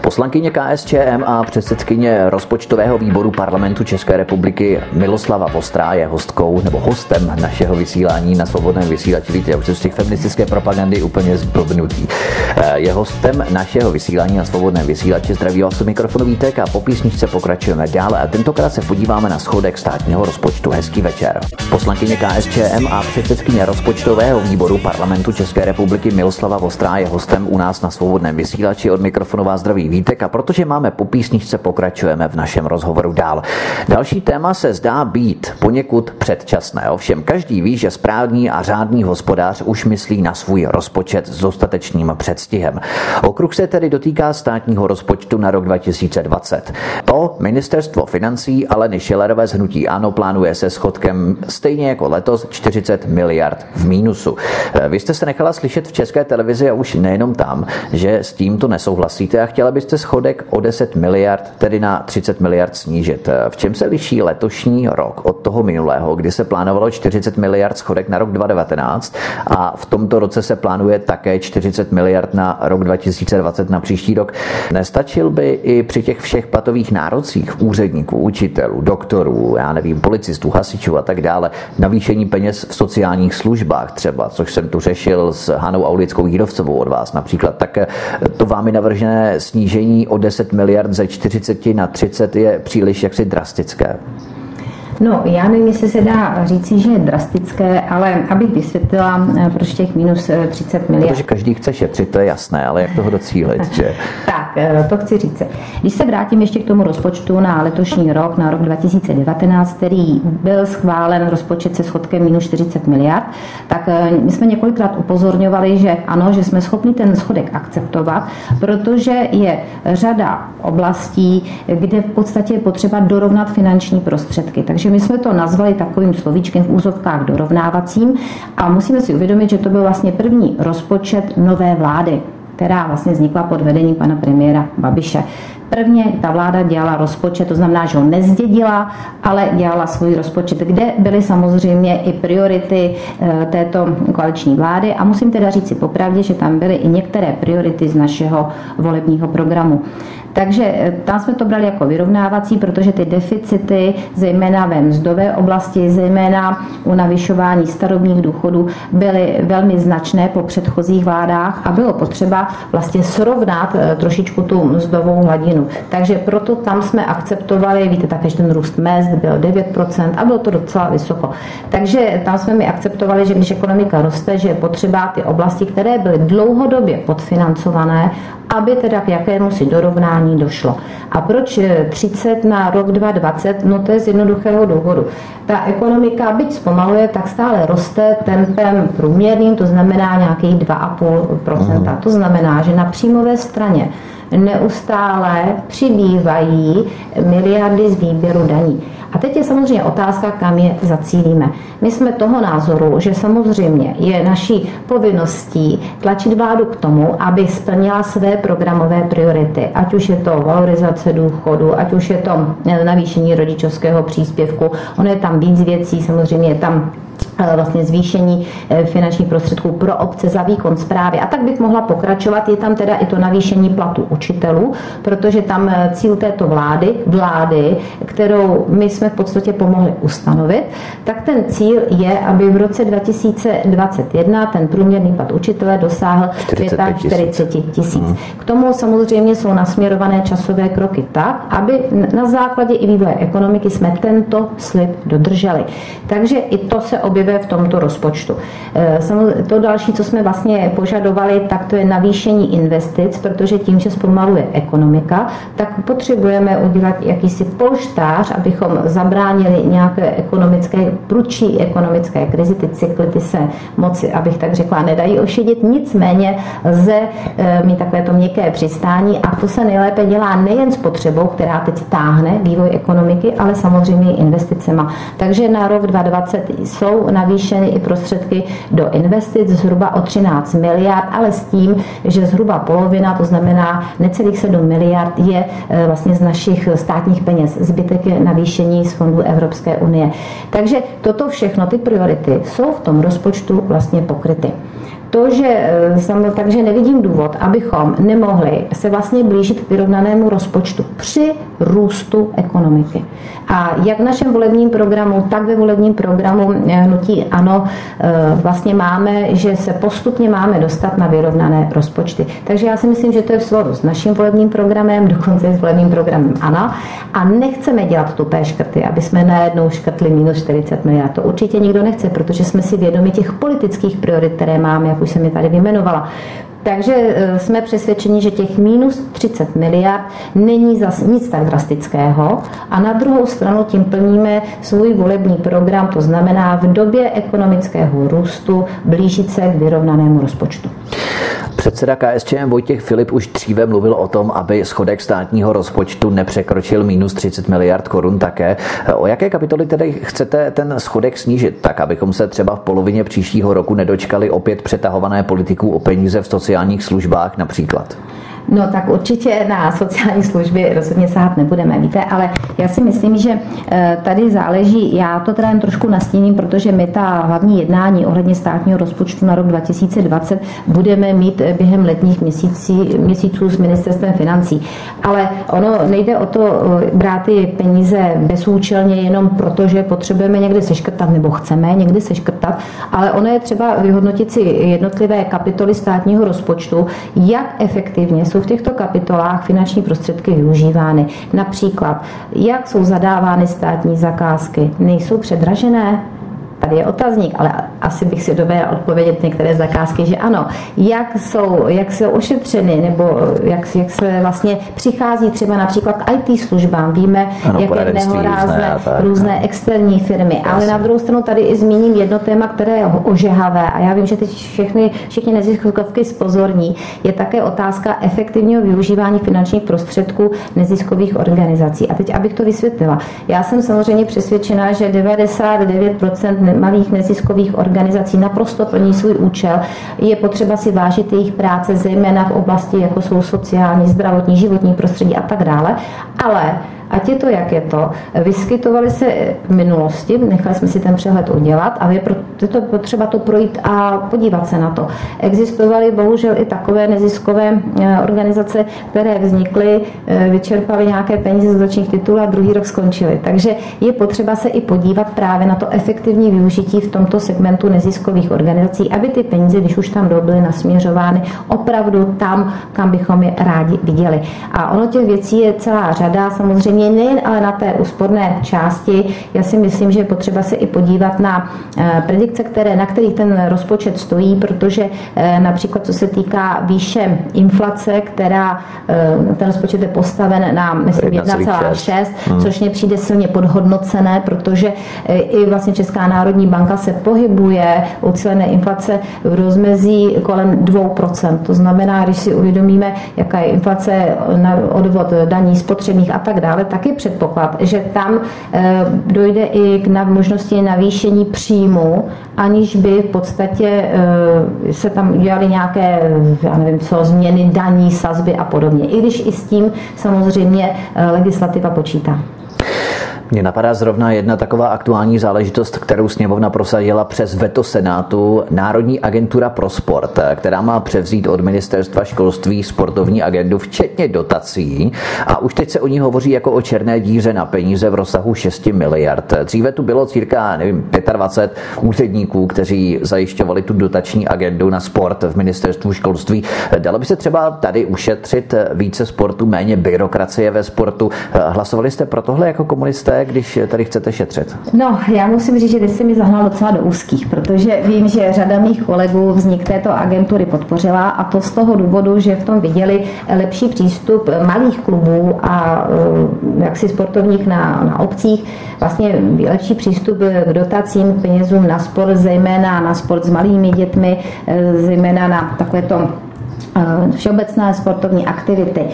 Poslankyně KSČM a předsedkyně rozpočtového výboru parlamentu České republiky Miloslava Vostrá je hostkou nebo hostem našeho vysílání na svobodném vysílači. Víte, já už jsem z těch feministické propagandy úplně zblbnutý. Eh, je hostem našeho vysílání na svobodném vysílači. Zdraví vás mikrofonu Vítek a po písničce pokračujeme dále a tentokrát se podíváme na schodek státního rozpočtu. Hezký večer. Poslankyně KSČM a předsedkyně rozpočtového výboru parlamentu České republiky Miloslava Vostrá je hostem u nás na svobodném vysílači od mikrofonu vás zdraví Vítek a protože máme po písničce, pokračujeme v našem rozhovoru dál. Další téma se zdá být poněkud předčasné. Ovšem každý ví, že správný a řádný hospodář už myslí na svůj rozpočet s dostatečným předstihem. Okruh se tedy dotýká státního rozpočtu na rok 2020. To ministerstvo financí Aleny Šilerové z Hnutí Ano plánuje se schodkem stejně jako letos 40 miliard v mínusu. Vy jste se nechala slyšet v české televizi a už nejenom tam, že s tímto nesouhlasíte a chtěla byste schodek o 10 miliard, tedy na 30 miliard snížit. V čem se liší letošní rok od toho minulého, kdy se plánovalo 40 miliard schodek na rok 2019 a v tomto roce se plánuje také 40 miliard na rok 2020 na příští rok. Nestačil by i při těch všech platových nárocích úředníků, učitelů, doktorů, já nevím, policistů, hasičů a tak dále, navýšení peněz v sociálních službách třeba, což jsem tu řešil s Hanou Aulickou Jírovcovou od vás například, tak to vámi navržené snížení o 10 miliard ze 40 na 30 je příliš jaksi drastické. No, já nevím, jestli se dá říci, že je drastické, ale abych vysvětlila, eh, proč těch minus 30 eh, miliard. Protože každý chce šetřit, to je jasné, ale jak toho docílit, *laughs* že? tak, eh, to chci říct. Když se vrátím ještě k tomu rozpočtu na letošní rok, na rok 2019, který byl schválen rozpočet se schodkem minus 40 miliard, tak my jsme několikrát upozorňovali, že ano, že jsme schopni ten schodek akceptovat, protože je řada oblastí, kde v podstatě je potřeba dorovnat finanční prostředky. Takže takže my jsme to nazvali takovým slovíčkem v úzovkách dorovnávacím a musíme si uvědomit, že to byl vlastně první rozpočet nové vlády která vlastně vznikla pod vedením pana premiéra Babiše. Prvně ta vláda dělala rozpočet, to znamená, že ho nezdědila, ale dělala svůj rozpočet, kde byly samozřejmě i priority eh, této koaliční vlády a musím teda říct si popravdě, že tam byly i některé priority z našeho volebního programu. Takže eh, tam jsme to brali jako vyrovnávací, protože ty deficity, zejména ve mzdové oblasti, zejména u navyšování starobních důchodů, byly velmi značné po předchozích vládách a bylo potřeba vlastně srovnat eh, trošičku tu mzdovou hladinu. Takže proto tam jsme akceptovali, víte také, že ten růst mest byl 9% a bylo to docela vysoko. Takže tam jsme mi akceptovali, že když ekonomika roste, že je potřeba ty oblasti, které byly dlouhodobě podfinancované, aby teda k jakému si dorovnání došlo. A proč 30 na rok 2020? No to je z jednoduchého důvodu. Ta ekonomika, byť zpomaluje, tak stále roste tempem průměrným, to znamená nějakých 2,5%. To znamená, že na příjmové straně neustále přibývají miliardy z výběru daní. A teď je samozřejmě otázka, kam je zacílíme. My jsme toho názoru, že samozřejmě je naší povinností tlačit vládu k tomu, aby splnila své programové priority, ať už je to valorizace důchodu, ať už je to navýšení rodičovského příspěvku. Ono je tam víc věcí, samozřejmě je tam vlastně zvýšení eh, finančních prostředků pro obce za výkon zprávy. A tak bych mohla pokračovat. Je tam teda i to navýšení platu učitelů, protože tam eh, cíl této vlády, vlády, kterou my jsme v podstatě pomohli ustanovit, tak ten cíl je, aby v roce 2021 ten průměrný plat učitele dosáhl 45 tisíc. Hmm. K tomu samozřejmě jsou nasměrované časové kroky tak, aby na základě i vývoje ekonomiky jsme tento slib dodrželi. Takže i to se objevuje v tomto rozpočtu. Eh, to další, co jsme vlastně požadovali, tak to je navýšení investic, protože tím, že zpomaluje ekonomika, tak potřebujeme udělat jakýsi polštář, abychom zabránili nějaké ekonomické, prudší ekonomické krizi. Ty cykly ty se moci, abych tak řekla, nedají ošidit. Nicméně lze eh, mít takové to měkké přistání a to se nejlépe dělá nejen s potřebou, která teď táhne vývoj ekonomiky, ale samozřejmě investicema. Takže na rok 2020 jsou jsou navýšeny i prostředky do investic zhruba o 13 miliard, ale s tím, že zhruba polovina, to znamená necelých 7 miliard, je e, vlastně z našich státních peněz. Zbytek je navýšení z fondů Evropské unie. Takže toto všechno, ty priority, jsou v tom rozpočtu vlastně pokryty to, že e, takže nevidím důvod, abychom nemohli se vlastně blížit k vyrovnanému rozpočtu při růstu ekonomiky. A jak v našem volebním programu, tak ve volebním programu e, hnutí ano, e, vlastně máme, že se postupně máme dostat na vyrovnané rozpočty. Takže já si myslím, že to je v souladu s naším volebním programem, *laughs* dokonce s volebním programem ANO. A nechceme dělat tupé škrty, aby jsme najednou škrtli minus 40 miliard. To určitě nikdo nechce, protože jsme si vědomi těch politických priorit, které máme, jak už jsem je tady vyjmenovala. Takže e, jsme přesvědčeni, že těch minus 30 miliard není zase nic tak drastického a na druhou stranu tím plníme svůj volební program, to znamená v době ekonomického růstu blížit se k vyrovnanému rozpočtu. Předseda KSČM Vojtěch Filip už dříve mluvil o tom, aby schodek státního rozpočtu nepřekročil minus 30 miliard korun také. O jaké kapitoly tedy chcete ten schodek snížit, tak abychom se třeba v polovině příštího roku nedočkali opět přetahované politiků o peníze v sociálních službách například? No tak určitě na sociální služby rozhodně sahat nebudeme, víte, ale já si myslím, že eh, tady záleží, já to teda jen trošku nastíním, protože my ta hlavní jednání ohledně státního rozpočtu na rok 2020 budeme mít eh, během letních měsící, měsíců s ministerstvem financí. Ale ono nejde o to eh, brát ty peníze bezúčelně jenom proto, že potřebujeme někde seškrtat nebo chceme někdy seškrtat, ale ono je třeba vyhodnotit si jednotlivé kapitoly státního rozpočtu, jak efektivně jsou v těchto kapitolách finanční prostředky využívány. Například, jak jsou zadávány státní zakázky, nejsou předražené, Tady je otazník, ale asi bych si dovedla odpovědět některé zakázky, že ano. Jak jsou, jak jsou ošetřeny, nebo jak, jak se vlastně přichází třeba například k IT službám. Víme, ano, jaké nehorázné různé, různé externí firmy. Jasně. Ale na druhou stranu tady i zmíním jedno téma, které je ožehavé a já vím, že teď všechny, všichni neziskovky spozorní. Je také otázka efektivního využívání finančních prostředků neziskových organizací. A teď, abych to vysvětlila. Já jsem samozřejmě přesvědčena, že 99% malých neziskových organizací naprosto plní svůj účel. Je potřeba si vážit jejich práce, zejména v oblasti, jako jsou sociální, zdravotní, životní prostředí a tak dále. Ale ať je to, jak je to, vyskytovaly se v minulosti, nechali jsme si ten přehled udělat a je to potřeba to projít a podívat se na to. Existovaly bohužel i takové neziskové eh, organizace, které vznikly, eh, vyčerpaly nějaké peníze z dotačních titulů a druhý rok skončily. Takže je potřeba se i podívat právě na to efektivní využití v tomto segmentu neziskových organizací, aby ty peníze, když už tam byly nasměřovány, opravdu tam, kam bychom je rádi viděli. A ono těch věcí je celá řada, samozřejmě samozřejmě nejen ale na té úsporné části. Já si myslím, že je potřeba se i podívat na eh, predikce, které, na kterých ten rozpočet stojí, protože eh, například co se týká výše inflace, která eh, ten rozpočet je postaven na myslím 1,6, hmm. což mě přijde silně podhodnocené, protože i vlastně Česká národní banka se pohybuje u cílené inflace v rozmezí kolem 2%. To znamená, když si uvědomíme, jaká je inflace na odvod daní spotřebních a tak dále, ale taky předpoklad, že tam eh, dojde i k možnosti navýšení příjmu, aniž by v podstatě eh, se tam dělaly nějaké, já nevím co, změny daní, sazby a podobně. I když i s tím samozřejmě eh, legislativa počítá. Mně napadá zrovna jedna taková aktuální záležitost, kterou sněmovna prosadila přes veto Senátu, Národní agentura pro sport, která má převzít od ministerstva školství sportovní agendu, včetně dotací. A už teď se o ní hovoří jako o černé díře na peníze v rozsahu 6 miliard. Dříve tu bylo cirka, nevím, 25 úředníků, kteří zajišťovali tu dotační agendu na sport v ministerstvu školství. Dalo by se třeba tady ušetřit více sportu, méně byrokracie ve sportu. Hlasovali jste pro tohle jako komunisté? Když tady chcete šetřit? No, já musím říct, že vy jste mi zahnal docela do úzkých, protože vím, že řada mých kolegů vznik této agentury podpořila a to z toho důvodu, že v tom viděli lepší přístup malých klubů a eh, jaksi sportovních na, na obcích, vlastně lepší přístup k dotacím, k penězům na sport, zejména na sport s malými dětmi, eh, zejména na takovéto všeobecné sportovní aktivity.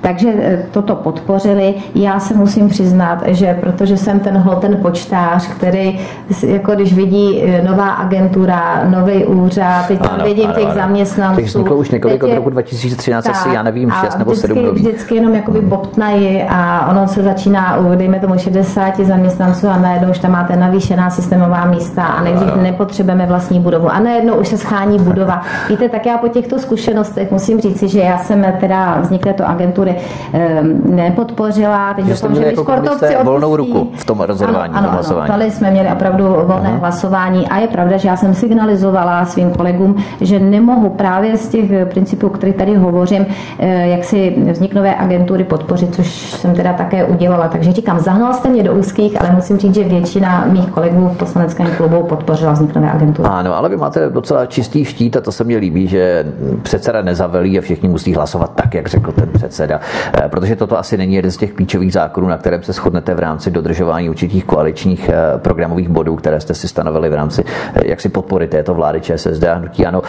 Takže eh, toto podpořili. Já se musím přiznat, že protože jsem ten ten počtář, který jako když vidí eh, nová agentura, nový úřad, teď tam vidím ano, těch ano. zaměstnanců. Těch vzniklo už několik od roku 2013, tak, asi já nevím, 6 nebo 7 nových. Vždycky jenom jakoby bobtnají a ono se začíná u, dejme tomu 60 zaměstnanců a najednou už tam máte navýšená systémová místa a nejdřív nepotřebujeme vlastní budovu a najednou už se schání budova. Víte, tak já po těchto zkušenostech musím říci, že já jsem teda vznik této agentury ehm, nepodpořila. Teď že jste měli jako sportovci volnou ruku v tom rozhodování, ano, ano. Ano, jsme měli opravdu volné Aha. hlasování a je pravda, že já jsem signalizovala svým kolegům, že nemohu právě z těch principů, o kterých tady hovořím, eh, jak si vznik nové agentury podpořit, což jsem teda také udělala. Takže říkám, zahnal jste mě do úzkých, ale musím říct, že většina mých kolegů v poslaneckém klubu podpořila vznik nové agentury. Ano, ale vy máte docela čistý štít a to se mi líbí, že předseda nezavelí a všichni musí hlasovat tak, jak řekl ten předseda. Eh, protože toto asi není jeden z těch klíčových zákonů, na kterém se shodnete v rámci dodržování určitých koaličních eh, programových bodů, které jste si stanovili v rámci eh, jaksi podpory této vlády ČSSD a hnutí ano.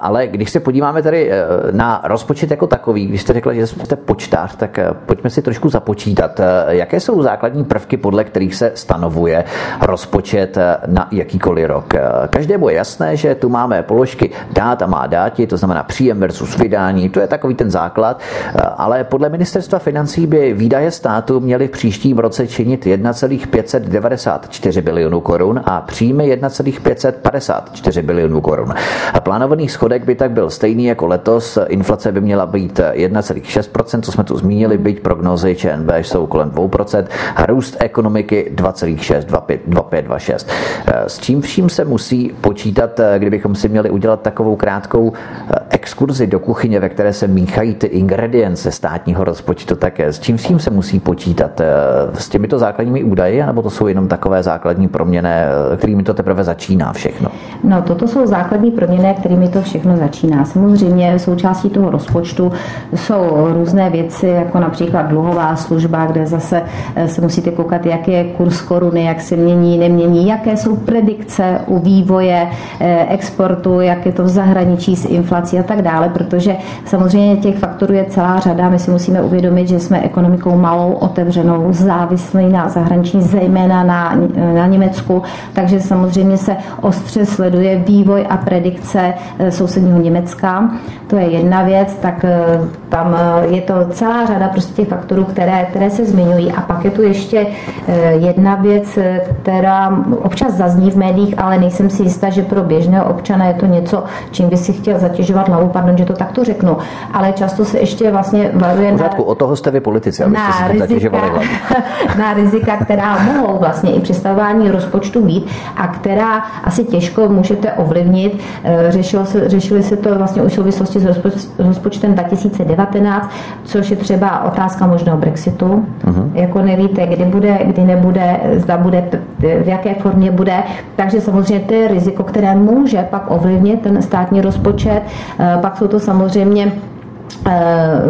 Ale když se podíváme tady na rozpočet jako takový, když jste řekla, že jste počtář, tak pojďme si trošku započítat, jaké jsou základní prvky, podle kterých se stanovuje rozpočet na jakýkoliv rok. Každému je jasné, že tu máme položky dát a má dáti, to znamená příjem versus cenzus vydání, to je takový ten základ, ale podle ministerstva financí by výdaje státu měly v příštím roce činit 1,594 bilionů korun a příjmy 1,554 bilionů korun. Plánovaný schodek by tak byl stejný jako letos, inflace by měla být 1,6%, co jsme tu zmínili, byť prognozy ČNB jsou kolem 2%, a růst ekonomiky 2,6, 2,526. S čím vším se musí počítat, kdybychom si měli udělat takovou krátkou exkurzi do kuchyně, ve které se míchají ty ingredience státního rozpočtu, tak s čím vším se musí počítat? S těmito základními údaji, nebo to jsou jenom takové základní proměny, kterými to teprve začíná všechno? No, toto jsou základní proměny, kterými to všechno začíná. Samozřejmě součástí toho rozpočtu jsou různé věci, jako například dluhová služba, kde zase eh, se musíte koukat, jak je kurz koruny, jak se mění, nemění, jaké jsou predikce u vývoje eh, exportu, jak je to v zahraničí s inflací a tak dále, protože samozřejmě těch faktorů je celá řada. My si musíme uvědomit, že jsme ekonomikou malou, otevřenou, závislí na zahraniční, zejména na, na Německu, takže samozřejmě se ostře sleduje vývoj a predikce eh, sousedního Německa. To je jedna věc, tak tam je to celá řada prostě těch faktorů, které, které se zmiňují. A pak je tu ještě eh, jedna věc, která občas zazní v médiích, ale nejsem si jistá, že pro běžného občana je to něco, čím by si chtěl zatěžovat hlavu, pardon, že to takto řeknu. Ale často se ještě vlastně varuje na... o toho jste vy politici, abyste na si rizika, *laughs* na rizika, která mohou vlastně i představování rozpočtu být a která asi těžko můžete ovlivnit. Eh, řešilo se, řešili se to vlastně už v souvislosti s rozpočtem 2019, což je třeba otázka možného Brexitu. Uh-huh. Jako nevíte, kdy bude, kdy nebude, zda bude, v jaké formě bude. Takže samozřejmě to je riziko, které může pak ovlivnit ten státní rozpočet. Eh, pak jsou to samozřejmě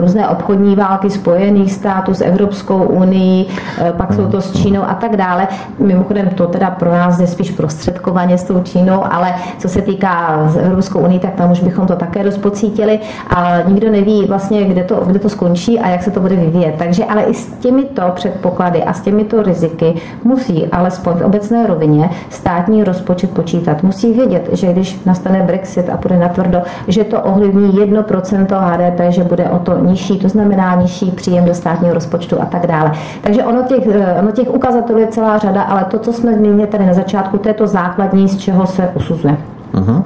různé obchodní války Spojených států s Evropskou unii, eh, pak jsou to s Čínou a tak dále. Mimochodem to teda pro nás je spíš prostředkovaně s tou Čínou, ale co se týká s Evropskou unii, tak tam už bychom to také dost pocítili a nikdo neví vlastně, kde to, kde to skončí a jak se to bude vyvíjet. Takže ale i s těmito předpoklady a s těmito riziky musí alespoň v obecné rovině státní rozpočet počítat. Musí vědět, že když nastane Brexit a půjde na tvrdo, že to ovlivní 1% HDP, že bude o to nižší, to znamená nižší příjem do státního rozpočtu a tak dále. Takže ono těch, eh, ono těch ukazatelů je celá řada, ale to, co jsme zmínili tady na začátku, to je to základní, z čeho se usuzuje. Uh-huh.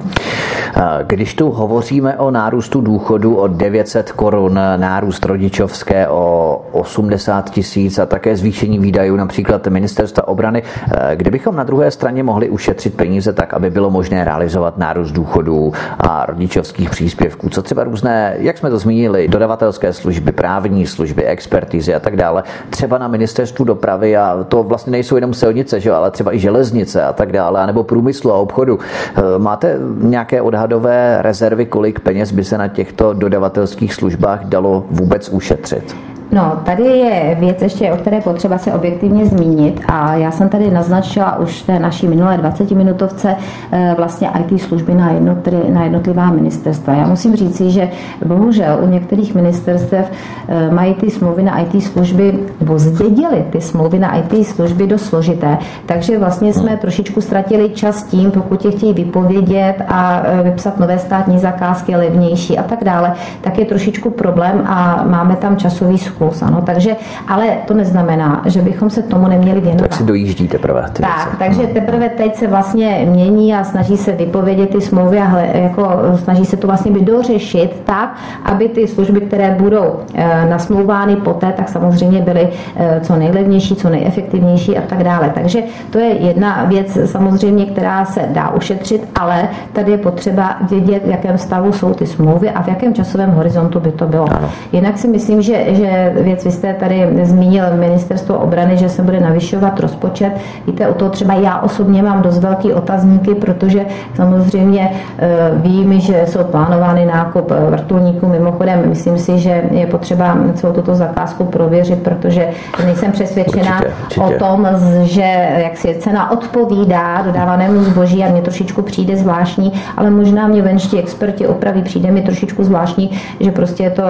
Když tu hovoříme o nárůstu důchodu o 900 korun, nárůst rodičovské o 80 tisíc a také zvýšení výdajů například ministerstva obrany, eh, kdybychom na druhé straně mohli ušetřit peníze tak, aby bylo možné realizovat nárůst důchodů a rodičovských příspěvků, co třeba různé, jak jsme to zmínili, dodavatelské služby, právní služby, expertizy a tak dále, třeba na ministerstvu dopravy a to vlastně nejsou jenom silnice, že, ale třeba i železnice a tak dále, nebo průmyslu a obchodu. Eh, máte nějaké odhadové rezervy, kolik peněz by se na těchto dodavatelských službách dalo vůbec ušetřit? No, tady je věc ještě, o které potřeba se objektivně zmínit a já jsem tady naznačila už té naší minulé 20-minutovce eh, vlastně IT služby na, jednotli, na jednotlivá ministerstva. Já musím říci, že bohužel u některých ministerstev eh, mají ty smlouvy na IT služby, nebo zdědili ty smlouvy na IT služby do složité, takže vlastně jsme trošičku ztratili čas tím, pokud je chtějí vypovědět a eh, vypsat nové státní zakázky levnější a tak dále, tak je trošičku problém a máme tam časový skok plus, ano. Takže, ale to neznamená, že bychom se tomu neměli věnovat. Tak si dojíždí teprve. Ty tak, věci. takže teprve teď se vlastně mění a snaží se vypovědět ty smlouvy a hle, jako snaží se to vlastně by dořešit tak, aby ty služby, které budou e, nasmlouvány poté, tak samozřejmě byly e, co nejlevnější, co nejefektivnější a tak dále. Takže to je jedna věc samozřejmě, která se dá ušetřit, ale tady je potřeba vědět, v jakém stavu jsou ty smlouvy a v jakém časovém horizontu by to bylo. Jinak si myslím, že, že věc, vy jste tady zmínil ministerstvo obrany, že se bude navyšovat rozpočet. Víte, o to třeba já osobně mám dost velký otazníky, protože samozřejmě eh, vím, že jsou plánovány nákup eh, vrtulníků. Mimochodem, myslím si, že je potřeba celou tuto zakázku prověřit, protože nejsem přesvědčená určitě, určitě. o tom, že jak si cena odpovídá dodávanému zboží a mě trošičku přijde zvláštní, ale možná mě venští experti opraví, přijde mi trošičku zvláštní, že prostě je to,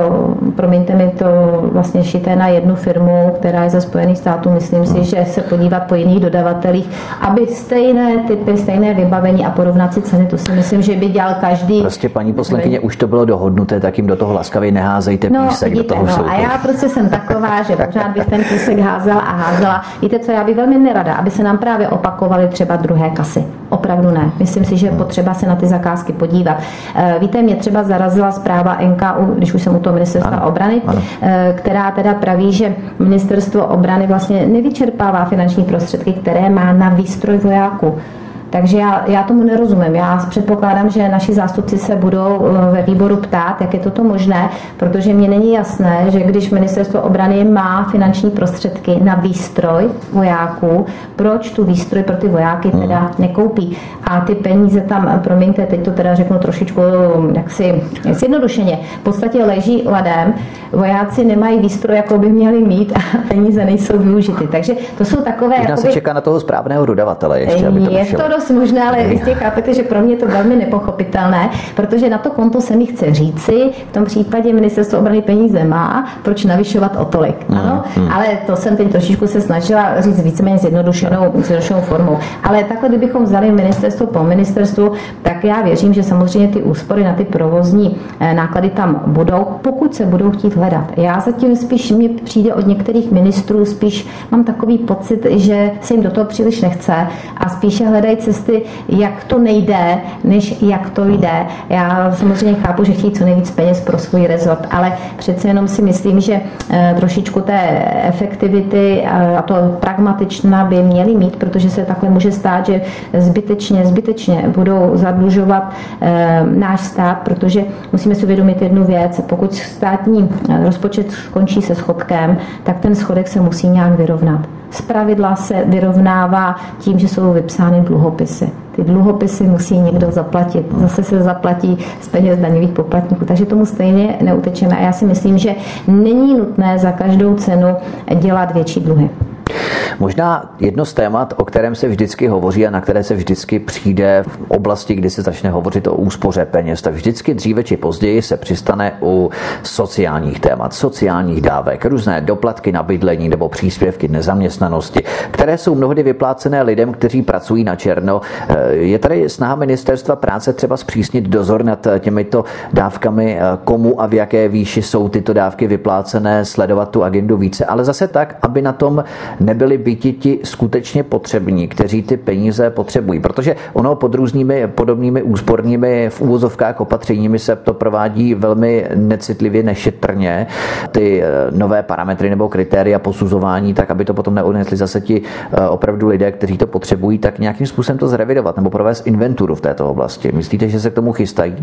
promiňte mi to vlastně vlastně šité na jednu firmu, která je ze Spojených států. Myslím si, že se podívat po jiných dodavatelích, aby stejné typy, stejné vybavení a porovnat si ceny, to si myslím, že by dělal každý. Prostě paní poslankyně, už to bylo dohodnuté, tak jim do toho laskavě neházejte no, písek vidíte, do toho no, A já prostě jsem taková, že pořád bych ten písek házela a házela. Víte co, já bych velmi nerada, aby se nám právě opakovaly třeba druhé kasy. Opravdu ne. Myslím si, že je potřeba se na ty zakázky podívat. Eh, víte, mě třeba zarazila zpráva NKU, když už jsem u toho ministerstva ano, obrany, ano. Eh, která teda praví, že ministerstvo obrany vlastně nevyčerpává finanční prostředky, které má na výstroj vojáků. Takže já, já tomu nerozumím. Já předpokládám, že naši zástupci se budou eh, ve výboru ptát, jak je toto možné, protože mně není jasné, že když ministerstvo obrany má finanční prostředky na výstroj vojáků, proč tu výstroj pro ty vojáky hmm. teda nekoupí. A ty peníze tam, promiňte, teď to teda řeknu trošičku jaksi zjednodušeně, v podstatě leží ladem, vojáci nemají výstroj, jako by měli mít a *laughs* peníze nejsou využity. Takže to jsou takové... Možná jakoby... se čeká na toho správného dodavatele ještě, aby to Je to dost možné, ale jistě chápete, že pro mě je to velmi nepochopitelné, protože na to konto se mi chce říci, v tom případě ministerstvo obrany peníze má, proč navyšovat o tolik. Hmm, ano, hmm. ale to jsem teď trošičku se snažila říct víceméně zjednodušenou, zjednodušenou formou. Ale takhle, kdybychom vzali ministerstvo po ministerstvu, tak já věřím, že samozřejmě ty úspory na ty provozní eh, náklady tam budou, pokud se budou chtít hledat. Já zatím spíš mě přijde od některých ministrů, spíš mám takový pocit, že se jim do toho příliš nechce a spíše hledají cesty, jak to nejde, než jak to jde. Já samozřejmě chápu, že chtějí co nejvíc peněz pro svůj rezort, ale přece jenom si myslím, že eh, trošičku té efektivity a to pragmatičná by měli mít, protože se takhle může stát, že zbytečně, zbytečně budou zadlužovat eh, náš stát, protože musíme si uvědomit jednu věc. Pokud státní eh, rozpočet skončí se schodkem, tak ten schodek se musí nějak vyrovnat. Zpravidla se vyrovnává tím, že jsou vypsány dluhopisy. Ty dluhopisy musí někdo zaplatit. Zase se zaplatí z peněz daňových poplatníků. Takže tomu stejně neutečeme. A já si myslím, že není nutné za každou cenu dělat větší dluhy. Možná jedno z témat, o kterém se vždycky hovoří a na které se vždycky přijde v oblasti, kdy se začne hovořit o úspoře peněz, tak vždycky dříve či později se přistane u sociálních témat, sociálních dávek, různé doplatky na bydlení nebo příspěvky nezaměstnanosti, které jsou mnohdy vyplácené lidem, kteří pracují na černo. Je tady snaha ministerstva práce třeba zpřísnit dozor nad těmito dávkami, komu a v jaké výši jsou tyto dávky vyplácené, sledovat tu agendu více, ale zase tak, aby na tom nebyli byti ti skutečně potřební, kteří ty peníze potřebují. Protože ono pod různými podobnými úspornými v úvozovkách opatřeními se to provádí velmi necitlivě, nešetrně. Ty eh, nové parametry nebo kritéria posuzování, tak aby to potom neunesli zase ti eh, opravdu lidé, kteří to potřebují, tak nějakým způsobem to zrevidovat nebo provést inventuru v této oblasti. Myslíte, že se k tomu chystají?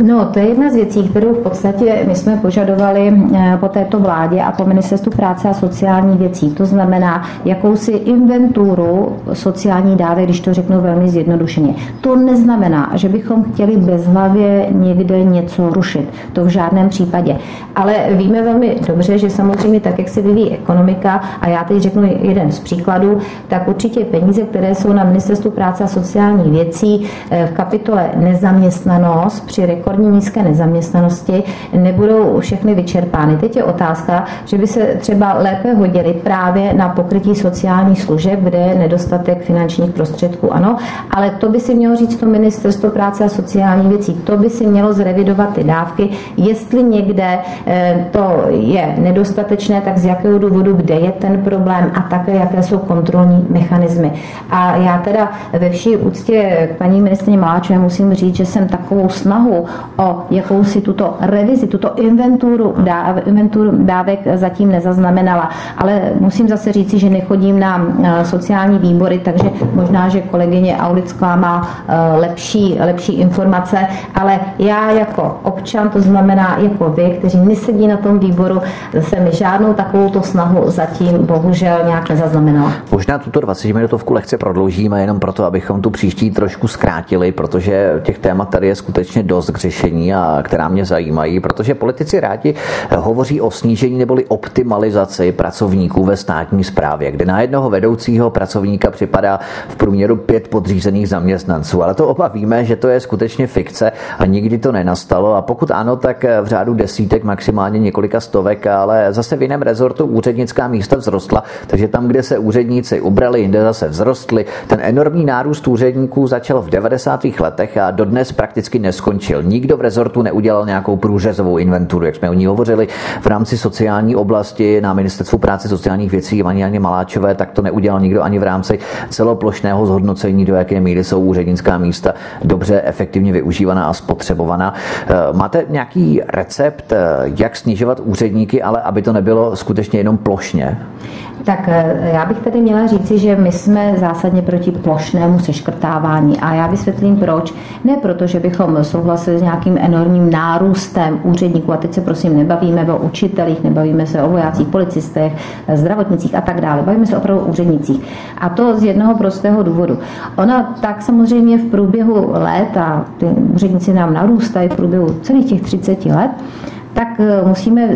No, to je jedna z věcí, kterou v podstatě my jsme požadovali eh, po této vládě a po ministerstvu práce a sociální věcí. To znamená jakousi inventuru sociální dávek, když to řeknu velmi zjednodušeně. To neznamená, že bychom chtěli bezhlavě někde něco rušit. To v žádném případě. Ale víme velmi dobře, že samozřejmě tak, jak se vyvíjí ekonomika, a já teď řeknu jeden z příkladů, tak určitě peníze, které jsou na ministerstvu práce a sociální věcí eh, v kapitole nezaměstnanost při rekordně nízké nezaměstnanosti nebudou všechny vyčerpány. Teď je otázka, že by se třeba lépe hodily právě na pokrytí sociálních služeb, kde je nedostatek finančních prostředků, ano, ale to by si mělo říct to ministerstvo práce a sociální věcí. To by si mělo zrevidovat ty dávky, jestli někde eh, to je nedostatečné, tak z jakého důvodu, kde je ten problém a také jaké jsou kontrolní mechanismy. A já teda ve vší úctě k paní ministrině Maláčové musím říct, že jsem takovou snahu o jakousi tuto revizi, tuto inventuru, dáv, inventuru dávek zatím nezaznamenala. Ale musím zase říci, že nechodím na eh, sociální výbory, takže možná, že kolegyně Aulická má eh, lepší, lepší informace, ale já jako občan, to znamená jako vy, kteří nesedí na tom výboru, jsem žádnou takovou snahu zatím bohužel nějak nezaznamenala. Možná tuto 20 minutovku lehce prodloužíme jenom proto, abychom tu příští trošku zkrátili, protože těch témat tady je skutečně dost k řešení a která mě zajímají, protože politici rádi hovoří o snížení neboli optimalizaci pracovníků ve státní správě. kde na jednoho vedoucího pracovníka připadá v průměru pět podřízených zaměstnanců. Ale to oba víme, že to je skutečně fikce a nikdy to nenastalo. A pokud ano, tak v řádu desítek, maximálně několika stovek, ale zase v jiném rezortu úřednická místa vzrostla, takže tam, kde se úředníci ubrali, jinde zase vzrostli. Ten enormní nárůst úředníků začal v 90. letech a dodnes prakticky neskončil. Nikdo v rezortu neudělal nějakou průřezovou inventuru, jak jsme o ní hovořili v rámci sociální oblasti na ministerstvu práce sociálních věcí Maní Janě Maláčové, tak to neudělal nikdo ani v rámci celoplošného zhodnocení, do jaké míry jsou úřednická místa dobře, efektivně využívaná a spotřebovaná. Eh, máte nějaký recept, eh, jak snižovat úředníky, ale aby to nebylo skutečně jenom plošně? Tak eh, já bych tady měla říci, že my jsme zásadně proti plošnému seškrtávání a já vysvětlím proč. Ne proto, že bychom souhlasili s nějakým enormním nárůstem úředníků a teď se prosím nebavíme o učitelích, nebavíme se o vojácích, policistech, zdravotnicích a tak dále. Bavíme se opravdu o úřednicích. A to z jednoho prostého důvodu. Ona tak samozřejmě v průběhu let, a ty úředníci nám narůstají v průběhu celých těch 30 let, tak eh, musíme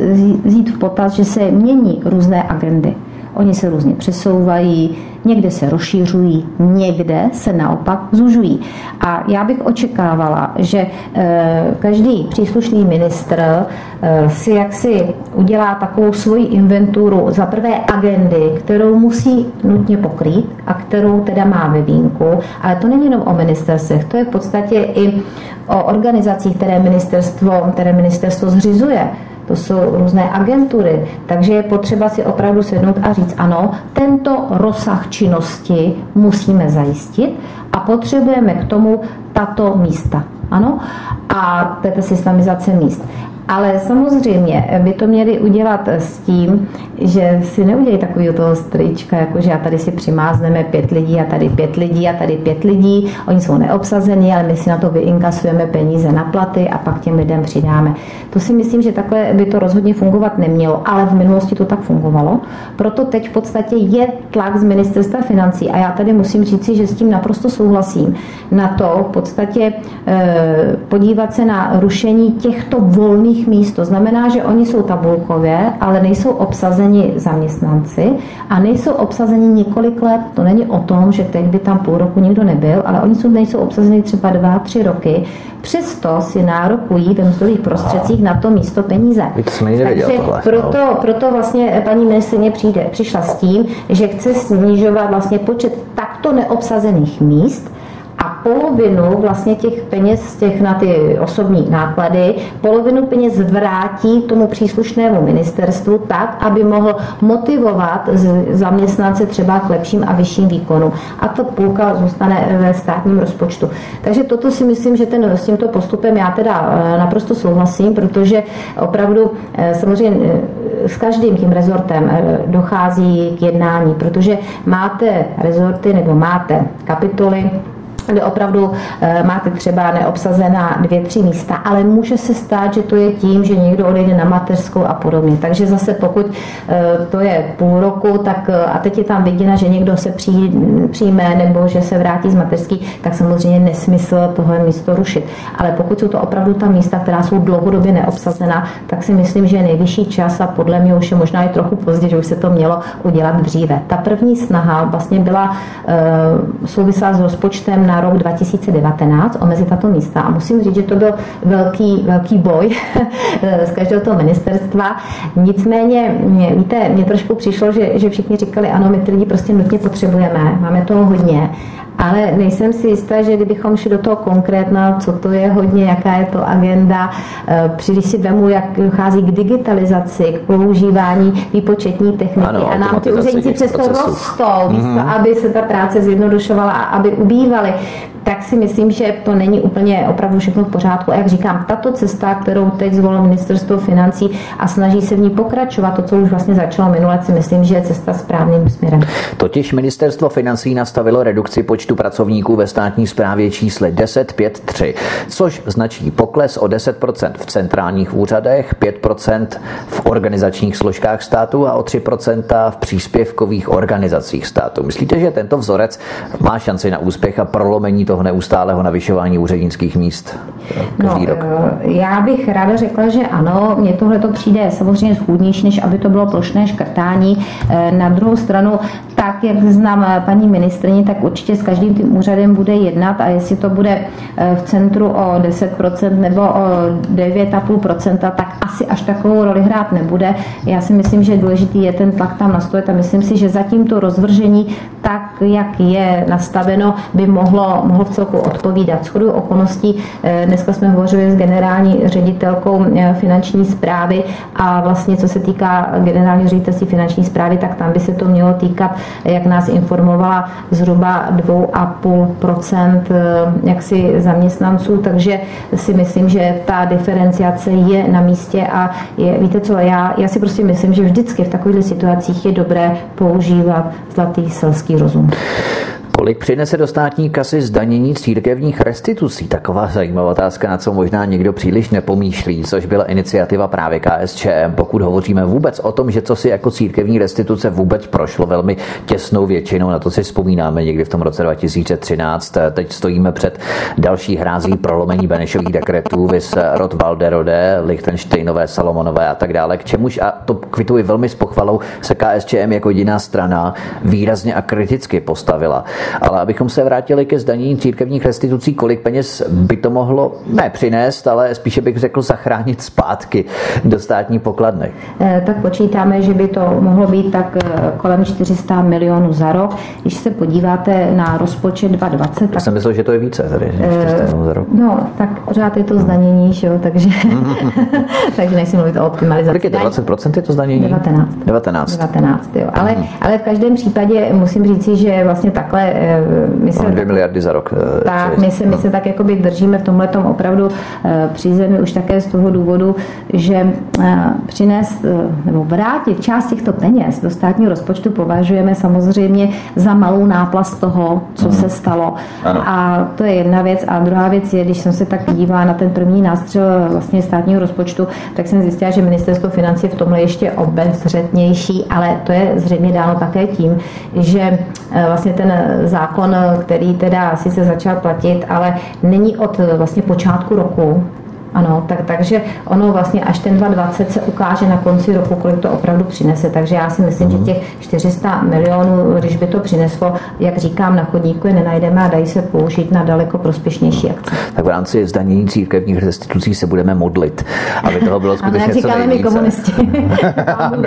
vzít v potaz, že se mění různé agendy. Oni se různě přesouvají, někde se rozšířují, někde se naopak zužují. A já bych očekávala, že eh, každý příslušný ministr eh, si jaksi udělá takovou svoji inventuru za prvé agendy, kterou musí nutně pokrýt a kterou teda má ve vínku. Ale to není jenom o ministerstvech, to je v podstatě i o organizacích, které ministerstvo, které ministerstvo zřizuje to jsou různé agentury, takže je potřeba si opravdu sednout a říct, ano, tento rozsah činnosti musíme zajistit a potřebujeme k tomu tato místa. Ano? A této systemizace míst. Ale samozřejmě by to měli udělat s tím, že si neudělají takový toho strička, jako že a tady si přimázneme pět lidí a tady pět lidí a tady pět lidí. Oni jsou neobsazení, ale my si na to vyinkasujeme peníze na platy a pak těm lidem přidáme. To si myslím, že takhle by to rozhodně fungovat nemělo, ale v minulosti to tak fungovalo. Proto teď v podstatě je tlak z ministerstva financí a já tady musím říci, že s tím naprosto souhlasím. Na to v podstatě e, podívat se na rušení těchto volných volných míst. To znamená, že oni jsou tabulkově, ale nejsou obsazeni zaměstnanci a nejsou obsazeni několik let. To není o tom, že teď by tam půl roku nikdo nebyl, ale oni jsou, nejsou obsazeni třeba dva, tři roky. Přesto si nárokují ve mzdových prostředcích na to místo peníze. Takže proto, proto vlastně paní ministrině přijde, přišla s tím, že chce snižovat vlastně počet takto neobsazených míst, a polovinu vlastně těch peněz těch na ty osobní náklady, polovinu peněz vrátí tomu příslušnému ministerstvu tak, aby mohl motivovat zaměstnance třeba k lepším a vyšším výkonům. A to půlka zůstane ve státním rozpočtu. Takže toto si myslím, že ten, s tímto postupem já teda eh, naprosto souhlasím, protože opravdu eh, samozřejmě eh, s každým tím rezortem dochází k jednání, protože máte rezorty nebo máte kapitoly, kde opravdu eh, máte třeba neobsazená dvě, tři místa, ale může se stát, že to je tím, že někdo odejde na mateřskou a podobně. Takže zase pokud eh, to je půl roku, tak eh, a teď je tam viděna, že někdo se přijme nebo že se vrátí z mateřský, tak samozřejmě nesmysl tohle místo rušit. Ale pokud jsou to opravdu ta místa, která jsou dlouhodobě neobsazená, tak si myslím, že je nejvyšší čas a podle mě už je možná i trochu pozdě, že už se to mělo udělat dříve. Ta první snaha vlastně byla souvisela s rozpočtem na na rok 2019 omezit tato místa. A musím říct, že to byl velký, velký boj *laughs* z každého toho ministerstva. Nicméně, víte, mně trošku přišlo, že, že všichni říkali, ano, my ty lidi prostě nutně potřebujeme, máme toho hodně ale nejsem si jistá, že kdybychom šli do toho konkrétna, co to je hodně, jaká je to agenda, eh, když si vemu, jak dochází k digitalizaci, k používání výpočetní techniky ano, a nám ty úředníci přesto rostou, mm-hmm. aby se ta práce zjednodušovala a aby ubývaly tak si myslím, že to není úplně opravdu všechno v pořádku. A jak říkám, tato cesta, kterou teď zvolilo ministerstvo financí a snaží se v ní pokračovat, to, co už vlastně začalo minule, si myslím, že je cesta správným směrem. Totiž ministerstvo financí nastavilo redukci počtu počtu pracovníků ve státní správě čísle 1053, což značí pokles o 10% v centrálních úřadech, 5% v organizačních složkách státu a o 3% v příspěvkových organizacích státu. Myslíte, že tento vzorec má šanci na úspěch a prolomení toho neustálého navyšování úřednických míst každý no, rok? Eh, já bych ráda řekla, že ano, mně tohle to přijde samozřejmě schůdnější, než aby to bylo plošné škrtání. Eh, na druhou stranu, tak jak znám eh, paní ministrně, tak určitě s každým tím úřadem bude jednat a jestli to bude eh, v centru o 10% nebo o 9,5%, tak asi až takovou roli hrát nebude. Já si myslím, že důležitý je ten tlak tam nastavit a myslím si, že zatím to rozvržení tak, jak je nastaveno, by mohlo, mohlo v celku odpovídat. Schodu okolností, eh, dneska jsme hovořili s generální ředitelkou eh, finanční zprávy a vlastně co se týká generální ředitelství finanční zprávy, tak tam by se to mělo týkat, jak nás informovala, zhruba dvou 5,5 eh, jaksi zaměstnanců, takže si myslím, že ta diferenciace je na místě a je, víte co, já, já si prostě myslím, že vždycky v takových situacích je dobré používat zlatý selský rozum. Kolik přinese do státní kasy zdanění církevních restitucí? Taková zajímavá otázka, na co možná někdo příliš nepomýšlí, což byla iniciativa právě KSČM. Pokud hovoříme vůbec o tom, že co si jako církevní restituce vůbec prošlo velmi těsnou většinou, na to si vzpomínáme někdy v tom roce 2013. Teď stojíme před další hrází prolomení Benešových dekretů, vys Rod Valderode, Lichtensteinové, Salomonové a tak dále, k čemuž, a to kvituji velmi s pochvalou, se KSČM jako jediná strana výrazně a kriticky postavila. Ale abychom se vrátili ke zdanění církevních restitucí, kolik peněz by to mohlo ne přinést, ale spíše bych řekl zachránit zpátky do státní pokladny? Eh, tak počítáme, že by to mohlo být tak eh, kolem 400 milionů za rok. Když se podíváte na rozpočet 2020, tak... jsem myslel, že to je více tady, 400 za rok. No, tak pořád je to zdanění, že jo, takže, *laughs* takže nejsi mluvit o optimalizaci. Kolik je to, 20% je to zdanění? 19. 19. 19, jo. Ale, mm. ale v každém případě musím říci, že vlastně takhle Eh, my se... Dvě miliardy za rok. Eh, tak, my se, my se tak jakoby držíme v tomhle opravdu eh, přízemí už také z toho důvodu, že přinést nebo vrátit část těchto peněz do státního rozpočtu považujeme samozřejmě za malou náplast toho, co hmm. se stalo. Ano. A to je jedna věc. A druhá věc je, když jsem se tak dívala na ten první nástřel vlastně státního rozpočtu, tak jsem zjistila, že ministerstvo financí v tomhle ještě obezřetnější, ale to je zřejmě dáno také tím, že vlastně ten zákon, který teda sice začal platit, ale není od vlastně počátku roku, ano, tak, takže ono vlastně až ten 2020 se ukáže na konci roku, kolik to opravdu přinese. Takže já si myslím, že mhm. těch 400 milionů, když by to přineslo, jak říkám, na chodníku je nenajdeme a dají se použít na daleko prospěšnější akce. Tak v rámci zdanění církevních restitucí se budeme modlit, aby toho bylo skutečně co nejvíce. my komunisti. *laughs* ano,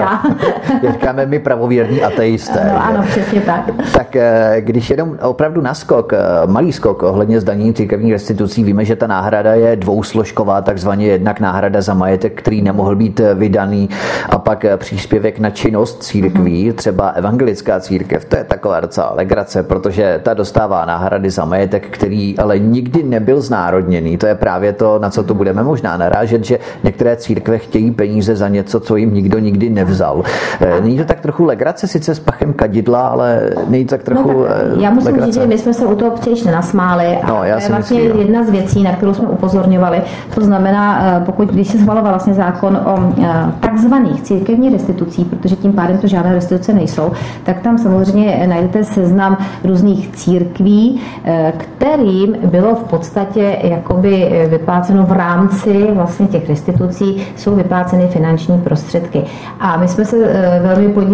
říkáme my pravověrní ateisté. Ano, ano, přesně tak. Tak eh, když jenom opravdu naskok, eh, malý skok ohledně zdanění církevních restitucí, víme, že ta náhrada je dvousložková takzvaně jednak náhrada za majetek, který nemohl být vydaný a pak příspěvek na činnost církví, mhm. třeba evangelická církev, to je taková docela legrace, protože ta dostává náhrady za majetek, který ale nikdy nebyl znárodněný. To je právě to, na co to budeme možná narážet, že některé církve chtějí peníze za něco, co jim nikdo nikdy nevzal. Eh, není to tak trochu legrace, sice s pachem kadidla, ale není to tak trochu no, tak eh, Já musím legrace. říct, že my jsme se u toho příliš nenasmáli a no, já to je vlastně myslím, jedna z věcí, na kterou jsme upozorňovali. To znamená, eh, pokud když se schvaloval vlastně zákon o eh, takzvaných církevních restitucí, protože tím pádem to žádné restituce nejsou, tak tam samozřejmě najdete seznam různých církví, kterým bylo v podstatě jakoby vypláceno v rámci vlastně těch restitucí, jsou vypláceny finanční prostředky. A my jsme se velmi podívali,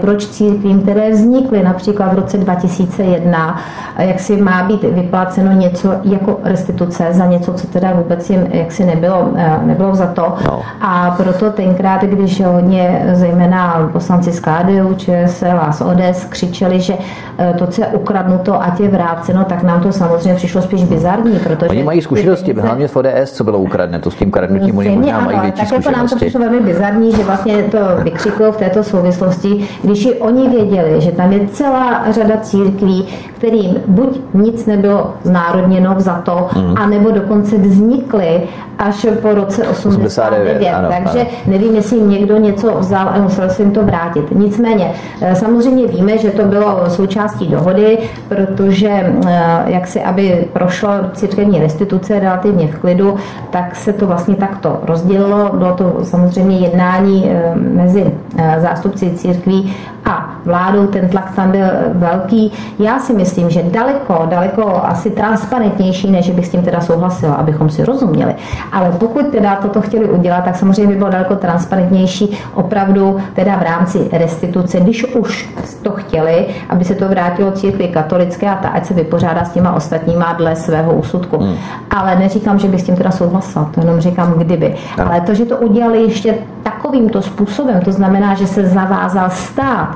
proč církvím, které vznikly například v roce 2001, jak si má být vypláceno něco jako restituce za něco, co teda vůbec jim jak jaksi nebylo, eh, nebylo za to. No. A proto tenkrát, když hodně zejména poslanci z KDU, ČSL a z ODS křičeli, že eh, to, co je ukradnuto, ať je vráceno, tak nám to samozřejmě přišlo spíš bizarní. Protože oni mají zkušenosti, peníze... hlavně v ODS, co bylo ukradnuto, s tím kradnutím oni možná mají větší tak jako nám to přišlo velmi bizarní, že vlastně to vykřikl v této souvislosti, když i oni věděli, že tam je celá řada církví, kterým buď nic nebylo znárodněno za to, mm. anebo dokonce vznikly až po roce 89. 89 ano, takže ano. nevím, jestli někdo něco vzal a musel se jim to vrátit. Nicméně, eh, samozřejmě víme, že to bylo součástí dohody, protože eh, jak si, aby prošlo církevní restituce relativně v klidu, tak se to vlastně takto rozdělilo. Bylo to samozřejmě jednání mezi zástupci církví církví a vládou, ten tlak tam byl velký. Já si myslím, že daleko, daleko asi transparentnější, než bych s tím teda souhlasila, abychom si rozuměli. Ale pokud teda toto chtěli udělat, tak samozřejmě by bylo daleko transparentnější opravdu teda v rámci restituce, když už to chtěli, aby se to vrátilo církvi katolické a ta ať se vypořádá s těma ostatníma dle svého úsudku. Hmm. Ale neříkám, že bych s tím teda souhlasila, to jenom říkám kdyby. No. Ale to, že to udělali ještě takovýmto způsobem, to znamená, že se zavázal stát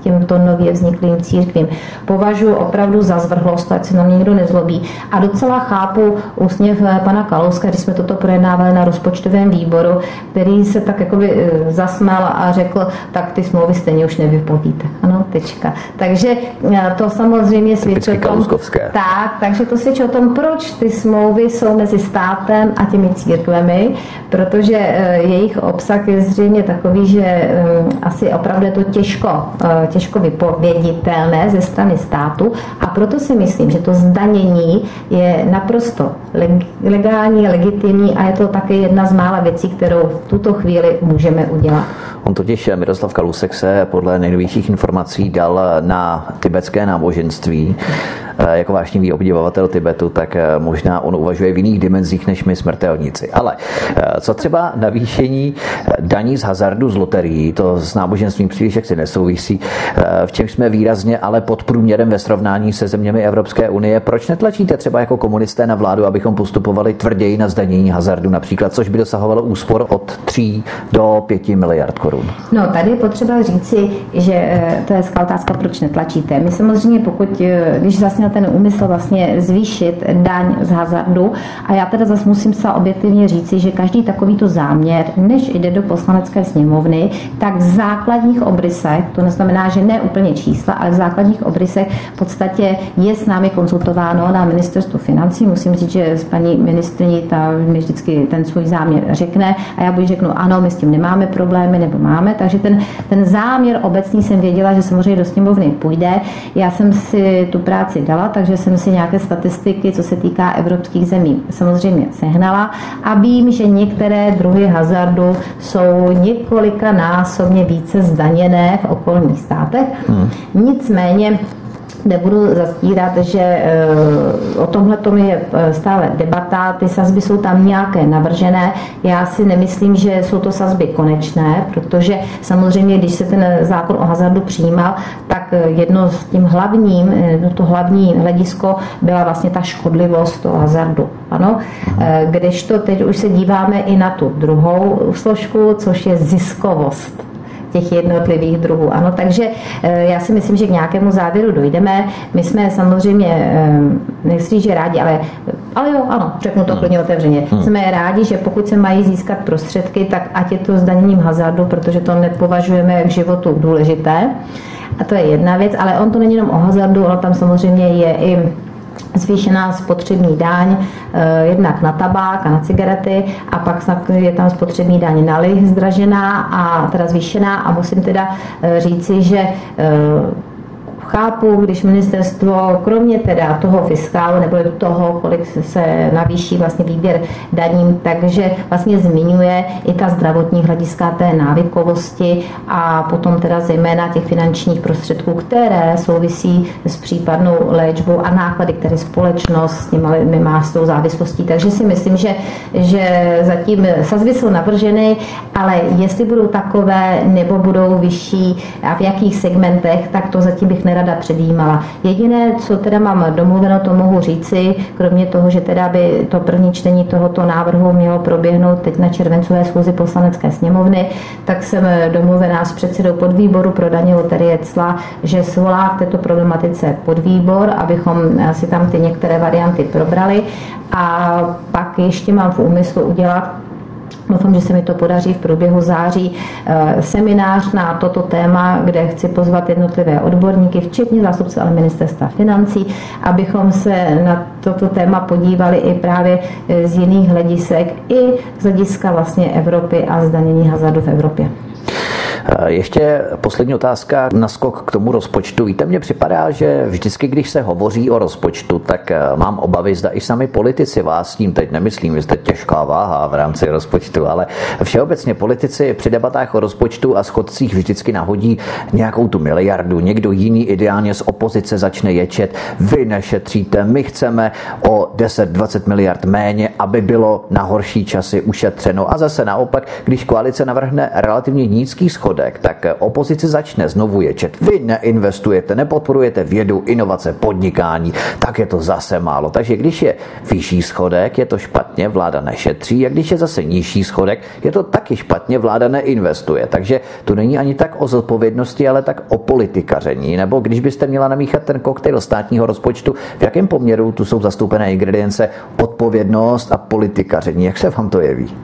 těmto nově vzniklým církvím. Považuji opravdu za zvrhlost, ať se na mě někdo nezlobí. A docela chápu úsměv eh, pana Kalouska, když jsme toto projednávali na rozpočtovém výboru, který se tak jakoby eh, zasmál a řekl, tak ty smlouvy stejně už nevypovíte. Ano, tečka. Takže eh, to samozřejmě svědčí o tom, tak, takže to svědčí o tom, proč ty smlouvy jsou mezi státem a těmi církvemi, protože jejich obsah je zřejmě takový, že asi opravdu je to těžko, těžko vypověditelné ze strany státu a proto si myslím, že to zdanění je naprosto legální, legitimní a je to také jedna z mála věcí, kterou v tuto chvíli můžeme udělat. On totiž Miroslav Kalusek se podle nejnovějších informací dal na tibetské náboženství Eh, jako vášnivý obdivovatel Tibetu, tak eh, možná on uvažuje v jiných dimenzích než my smrtelníci. Ale eh, co třeba navýšení daní z hazardu z loterií, to s náboženstvím příliš jaksi nesouvisí, v čem jsme výrazně ale pod průměrem ve srovnání se zeměmi Evropské unie. Proč netlačíte třeba jako komunisté na vládu, abychom postupovali tvrději na zdanění hazardu například, což by dosahovalo úspor od 3 do 5 miliard korun? No, tady je potřeba říci, že to je otázka, proč netlačíte. My samozřejmě, pokud, když zasněl měl ten úmysl vlastně zvýšit daň z hazardu. A já teda zase musím se objektivně říci, že každý takovýto záměr, než jde do poslanecké sněmovny, tak v základních obrysech, to neznamená, že ne úplně čísla, ale v základních obrysech v podstatě je s námi konzultováno na ministerstvu financí. Musím říct, že s paní ministrní ta mi vždycky ten svůj záměr řekne a já buď řeknu, ano, my s tím nemáme problémy, nebo máme. Takže ten, ten záměr obecný jsem věděla, že samozřejmě do sněmovny půjde. Já jsem si tu práci dala takže jsem si nějaké statistiky, co se týká evropských zemí, samozřejmě sehnala a vím, že některé druhy hazardu jsou několika násobně více zdaněné v okolních státech. Hmm. Nicméně nebudu zastírat, že eh, o tomhle tom je eh, stále debata, ty sazby jsou tam nějaké navržené. Já si nemyslím, že jsou to sazby konečné, protože samozřejmě, když se ten zákon o hazardu přijímal, tak eh, jedno s tím hlavním, no to hlavní hledisko byla vlastně ta škodlivost toho hazardu. Ano? Kdežto teď už se díváme i na tu druhou složku, což je ziskovost těch jednotlivých druhů. Ano, takže eh, já si myslím, že k nějakému závěru dojdeme. My jsme samozřejmě, eh, nechci že rádi, ale ale jo, ano, řeknu to hmm. klidně otevřeně. Hmm. Jsme rádi, že pokud se mají získat prostředky, tak ať je to zdaněním hazardu, protože to nepovažujeme k životu důležité. A to je jedna věc, ale on to není jenom o hazardu, ono tam samozřejmě je i zvýšená spotřební daň eh, jednak na tabák a na cigarety a pak je tam spotřební daň na lich zdražená a teda zvýšená. A musím teda eh, říci, že eh, chápu, když ministerstvo kromě teda toho fiskálu nebo toho, kolik se navýší vlastně výběr daním, takže vlastně zmiňuje i ta zdravotní hlediska té návykovosti a potom teda zejména těch finančních prostředků, které souvisí s případnou léčbou a náklady, které společnost s nimi má s tou závislostí. Takže si myslím, že, že zatím sazby jsou navrženy, ale jestli budou takové nebo budou vyšší a v jakých segmentech, tak to zatím bych nerada předjímala. Jediné, co teda mám domluveno, to mohu říci, kromě toho, že teda by to první čtení tohoto návrhu mělo proběhnout teď na červencové schůzi poslanecké sněmovny, tak jsem domluvená s předsedou podvýboru pro daně loterie CLA, že svolá k této problematice podvýbor, abychom si tam ty některé varianty probrali. A pak ještě mám v úmyslu udělat Doufám, že se mi to podaří v průběhu září eh, seminář na toto téma, kde chci pozvat jednotlivé odborníky, včetně zástupce ale ministerstva financí, abychom se na toto téma podívali i právě eh, z jiných hledisek, i z hlediska vlastně Evropy a zdanění hazardu v Evropě. Eh, ještě poslední otázka na skok k tomu rozpočtu. Víte, mně připadá, že vždycky, když se hovoří o rozpočtu, tak eh, mám obavy, zda i sami politici vás tím teď nemyslím, že jste těžká váha v rámci rozpočtu, ale všeobecně politici při debatách o rozpočtu a schodcích vždycky nahodí nějakou tu miliardu. Někdo jiný ideálně z opozice začne ječet. Vy nešetříte, my chceme o 10-20 miliard méně, aby bylo na horší časy ušetřeno. A zase naopak, když koalice navrhne relativně nízký schod, schodek, tak opozice začne znovu ječet. Vy neinvestujete, nepodporujete vědu, inovace, podnikání, tak je to zase málo. Takže když je vyšší schodek, je to špatně, vláda nešetří, a když je zase nižší schodek, je to taky špatně, vláda neinvestuje. Takže to není ani tak o zodpovědnosti, ale tak o politikaření. Nebo když byste měla namíchat ten koktejl státního rozpočtu, v jakém poměru tu jsou zastoupené ingredience odpovědnost a politikaření? Jak se vám to jeví?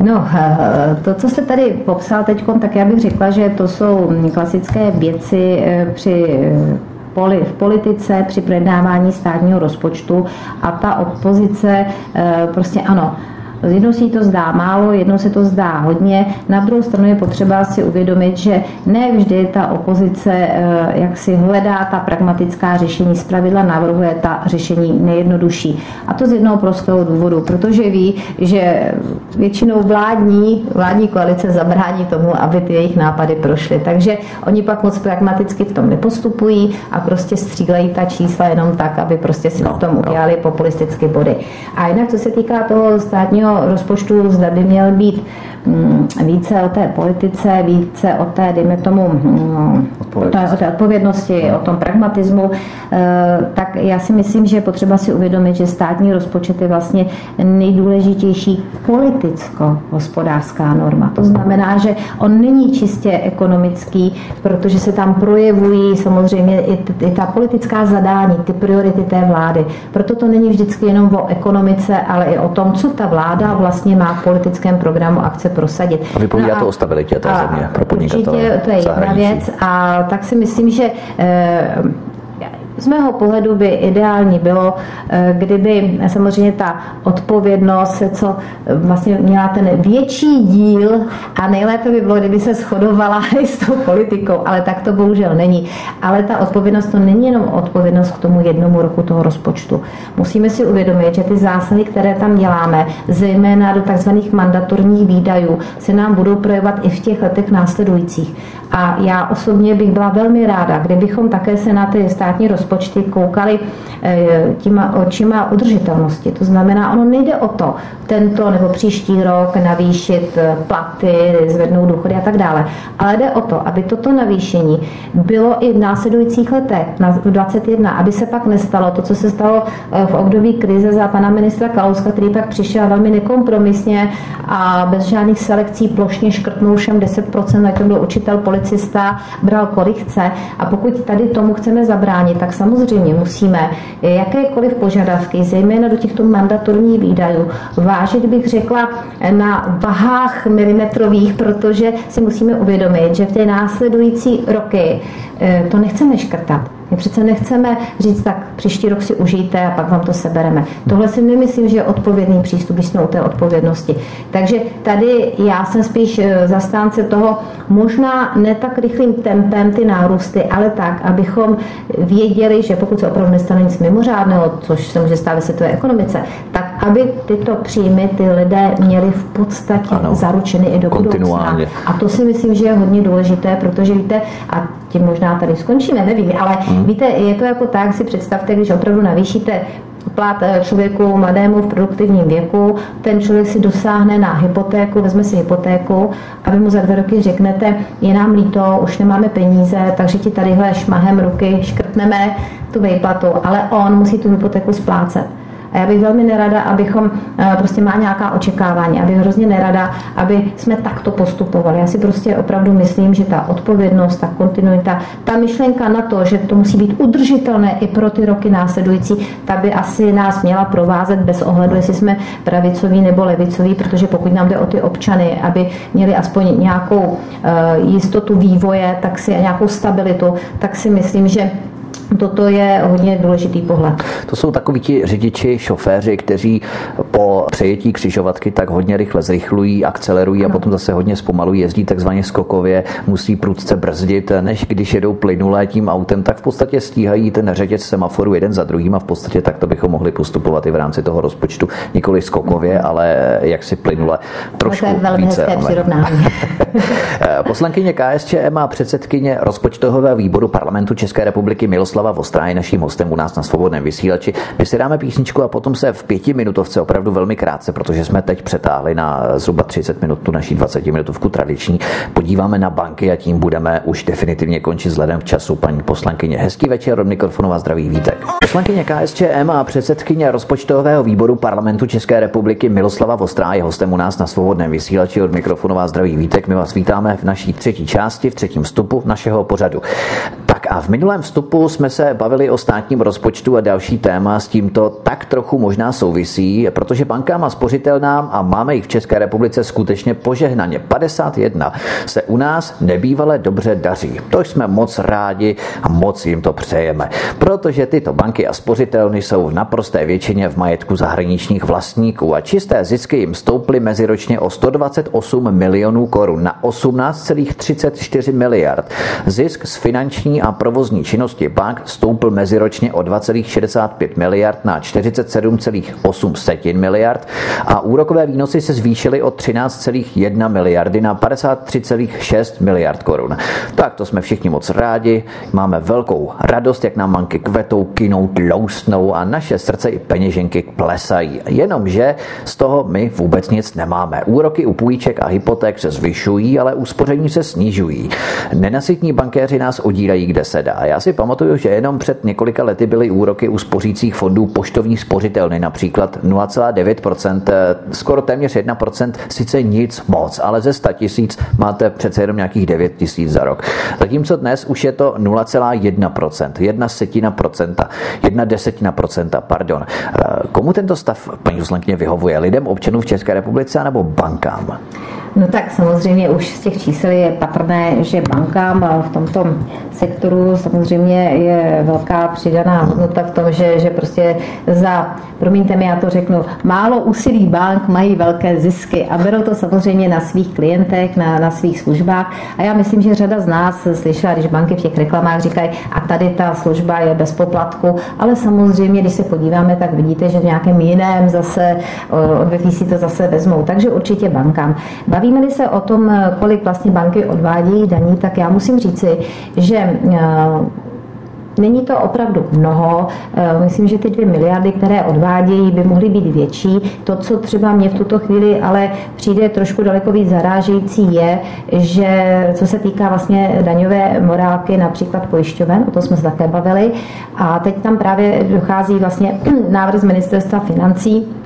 No, eh, to, co jste tady popsal teď, tak já bych řekla, že to jsou klasické věci eh, při eh, v politice při projednávání státního rozpočtu a ta opozice prostě ano, Jednou si to zdá málo, jednou se to zdá hodně. Na druhou stranu je potřeba si uvědomit, že ne vždy ta opozice eh, jak si hledá ta pragmatická řešení, zpravidla navrhuje ta řešení nejjednodušší. A to z jednoho prostého důvodu, protože ví, že většinou vládní, vládní koalice zabrání tomu, aby ty jejich nápady prošly. Takže oni pak moc pragmaticky v tom nepostupují a prostě střílejí ta čísla jenom tak, aby prostě si no, na tom no. udělali populistické body. A jinak, co se týká toho státního rozpočtu zda by měl být více o té politice, více o té, dejme tomu, mm, o té odpovědnosti, o tom pragmatismu, eh, tak já si myslím, že je potřeba si uvědomit, že státní rozpočet je vlastně nejdůležitější politicko-hospodářská norma. To znamená, že on není čistě ekonomický, protože se tam projevují samozřejmě i, i ta politická zadání, ty priority té vlády. Proto to není vždycky jenom o ekonomice, ale i o tom, co ta vláda vláda vlastně má v politickém programu akce prosadit. A vypovídá no a, to o stabilitě té země pro podnikatele. Určitě to je jedna věc a tak si myslím, že e, z mého pohledu by ideální bylo, eh, kdyby samozřejmě ta odpovědnost co eh, vlastně měla ten větší díl a nejlépe by bylo, kdyby se shodovala *laughs* i s tou politikou, ale tak to bohužel není. Ale ta odpovědnost to není jenom odpovědnost k tomu jednomu roku toho rozpočtu. Musíme si uvědomit, že ty zásahy, které tam děláme, zejména do takzvaných mandatorních výdajů, se nám budou projevovat i v těch letech následujících. A já osobně bych byla velmi ráda, kdybychom také se na ty státní rozpočty koukali eh, těma očima udržitelnosti. To znamená, ono nejde o to tento nebo příští rok navýšit eh, platy, zvednout důchody a tak dále, ale jde o to, aby toto navýšení bylo i v následujících letech, na 21, aby se pak nestalo to, co se stalo eh, v období krize za pana ministra Kalouska, který pak přišel velmi nekompromisně a bez žádných selekcí plošně škrtnul všem 10%, ať to byl učitel, policista, bral korychce a pokud tady tomu chceme zabránit, tak samozřejmě musíme jakékoliv požadavky, zejména do těchto mandatorních výdajů, vážit bych řekla na vahách milimetrových, protože si musíme uvědomit, že v té následující roky eh, to nechceme škrtat. My přece nechceme říct, tak příští rok si užijte a pak vám to sebereme. Tohle si nemyslím, že je odpovědný přístup, když jsme u té odpovědnosti. Takže tady já jsem spíš eh, zastánce toho, možná ne tak rychlým tempem ty nárůsty, ale tak, abychom věděli, že pokud se opravdu nestane nic mimořádného, což se může stát ve světové ekonomice, tak aby tyto příjmy ty lidé měli v podstatě ano, zaručeny i do budoucna. A to si myslím, že je hodně důležité, protože víte, a tím možná tady skončíme, nevím, ale hmm. víte, je to jako tak, si představte, když opravdu navýšíte plat eh, člověku mladému v produktivním věku, ten člověk si dosáhne na hypotéku, vezme si hypotéku a vy mu za dva roky řeknete, je nám líto, už nemáme peníze, takže ti tadyhle šmahem ruky škrtneme tu výplatu, ale on musí tu hypotéku splácet. A já bych velmi nerada, abychom eh, prostě má nějaká očekávání, aby hrozně nerada, aby jsme takto postupovali. Já si prostě opravdu myslím, že ta odpovědnost, ta kontinuita, ta myšlenka na to, že to musí být udržitelné i pro ty roky následující, ta by asi nás měla provázet bez ohledu, jestli jsme pravicoví nebo levicoví, protože pokud nám jde o ty občany, aby měli aspoň nějakou eh, jistotu vývoje, tak si nějakou stabilitu, tak si myslím, že Toto je hodně důležitý pohled. To jsou takoví ti řidiči, šoféři, kteří po přejetí křižovatky tak hodně rychle zrychlují, akcelerují a potom zase hodně zpomalují, jezdí takzvaně skokově, musí prudce brzdit, než když jedou plynulé tím autem, tak v podstatě stíhají ten řetěz semaforu jeden za druhým a v podstatě tak to bychom mohli postupovat i v rámci toho rozpočtu, nikoli skokově, ale jak si plynule trošku to je velmi více. Hezké přirovnání. *laughs* Poslankyně KSČM a předsedkyně rozpočtového výboru parlamentu České republiky Miloslava Vostrá je naším hostem u nás na svobodném vysílači. My si dáme písničku a potom se v pětiminutovce opravdu velmi krátce, protože jsme teď přetáhli na zhruba 30 minut tu naší 20 minutovku tradiční. Podíváme na banky a tím budeme už definitivně končit vzhledem k času. Paní poslankyně, hezký večer od mikrofonu a zdraví vítek. Poslankyně KSČM a předsedkyně rozpočtového výboru parlamentu České republiky Miloslava Vostrá je hostem u nás na svobodném vysílači od mikrofonu a zdraví vítek. My vás vítáme v naší třetí části, v třetím vstupu našeho pořadu. A v minulém vstupu jsme se bavili o státním rozpočtu a další téma s tímto tak trochu možná souvisí, protože bankám a spořitelnám, a máme jich v České republice skutečně požehnaně 51, se u nás nebývale dobře daří. To jsme moc rádi a moc jim to přejeme, protože tyto banky a spořitelny jsou v naprosté většině v majetku zahraničních vlastníků a čisté zisky jim stouply meziročně o 128 milionů korun na 18,34 miliard. Zisk z finanční a provozní činnosti bank stoupl meziročně o 2,65 miliard na 47,8 miliard a úrokové výnosy se zvýšily o 13,1 miliardy na 53,6 miliard korun. Tak to jsme všichni moc rádi, máme velkou radost, jak nám banky kvetou, kinou, tloustnou a naše srdce i peněženky plesají. Jenomže z toho my vůbec nic nemáme. Úroky u půjček a hypoték se zvyšují, ale uspoření se snižují. Nenasytní bankéři nás odírají, kde se dá. Já si pamatuju, že jenom před několika lety byly úroky u spořících fondů poštovní spořitelny, například 0,9%, eh, skoro téměř 1%, sice nic moc, ale ze 100 tisíc máte přece jenom nějakých 9 tisíc za rok. Zatímco dnes už je to 0,1%, jedna setina procenta, jedna desetina procenta, pardon. Eh, komu tento stav, paní poslankyně, vyhovuje? Lidem, občanům v České republice nebo bankám? No tak samozřejmě už z těch čísel je patrné, že bankám v tomto sektoru samozřejmě je velká přidaná hodnota v tom, že, že prostě za, promiňte mi, já to řeknu, málo úsilí bank mají velké zisky a berou to samozřejmě na svých klientech, na, na svých službách. A já myslím, že řada z nás slyšela, když banky v těch reklamách říkají, a tady ta služba je bez poplatku, ale samozřejmě, když se podíváme, tak vidíte, že v nějakém jiném zase odvětví si to zase vezmou. Takže určitě bankám. Bavíme-li se o tom, kolik vlastně banky odvádějí daní, tak já musím říci, že Není to opravdu mnoho. Eh, myslím, že ty dvě miliardy, které odvádějí, by mohly být větší. To, co třeba mě v tuto chvíli ale přijde trošku daleko víc zarážející, je, že co se týká vlastně daňové morálky, například pojišťoven, o to jsme se také bavili, a teď tam právě dochází vlastně *clears throat* návrh z ministerstva financí, eh,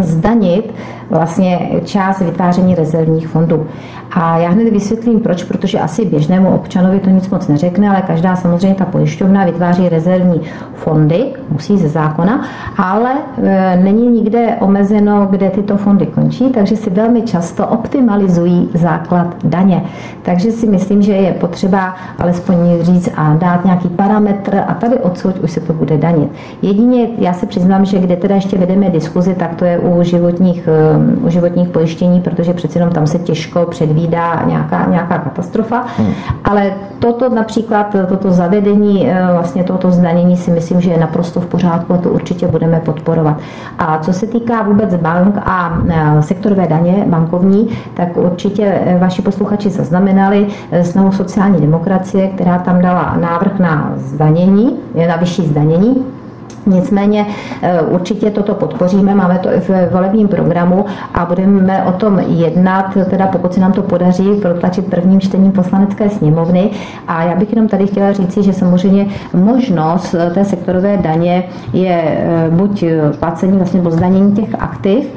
zdanit vlastně část vytváření rezervních fondů. A já hned vysvětlím proč, protože asi běžnému občanovi to nic moc neřekne, ale každá samozřejmě ta pojišťovna vytváří rezervní fondy, musí ze zákona, ale e, není nikde omezeno, kde tyto fondy končí, takže si velmi často optimalizují základ daně. Takže si myslím, že je potřeba alespoň říct a dát nějaký parametr a tady odsud už se to bude danit. Jedině já se přiznám, že kde teda ještě vedeme diskuzi, tak to je u životních Um, u životních pojištění, protože přeci jenom tam se těžko předvídá nějaká, nějaká katastrofa. Hmm. Ale toto například, toto zavedení uh, vlastně tohoto zdanění si myslím, že je naprosto v pořádku a to určitě budeme podporovat. A co se týká vůbec bank a uh, sektorové daně bankovní, tak určitě uh, vaši posluchači zaznamenali snahu sociální demokracie, která tam dala návrh na zdanění, na vyšší zdanění Nicméně eh, určitě toto podpoříme, máme to i v volebním programu a budeme o tom jednat, teda pokud se nám to podaří protlačit prvním čtením poslanecké sněmovny. A já bych jenom tady chtěla říci, že samozřejmě možnost eh, té sektorové daně je eh, buď placení vlastně nebo zdanění těch aktiv,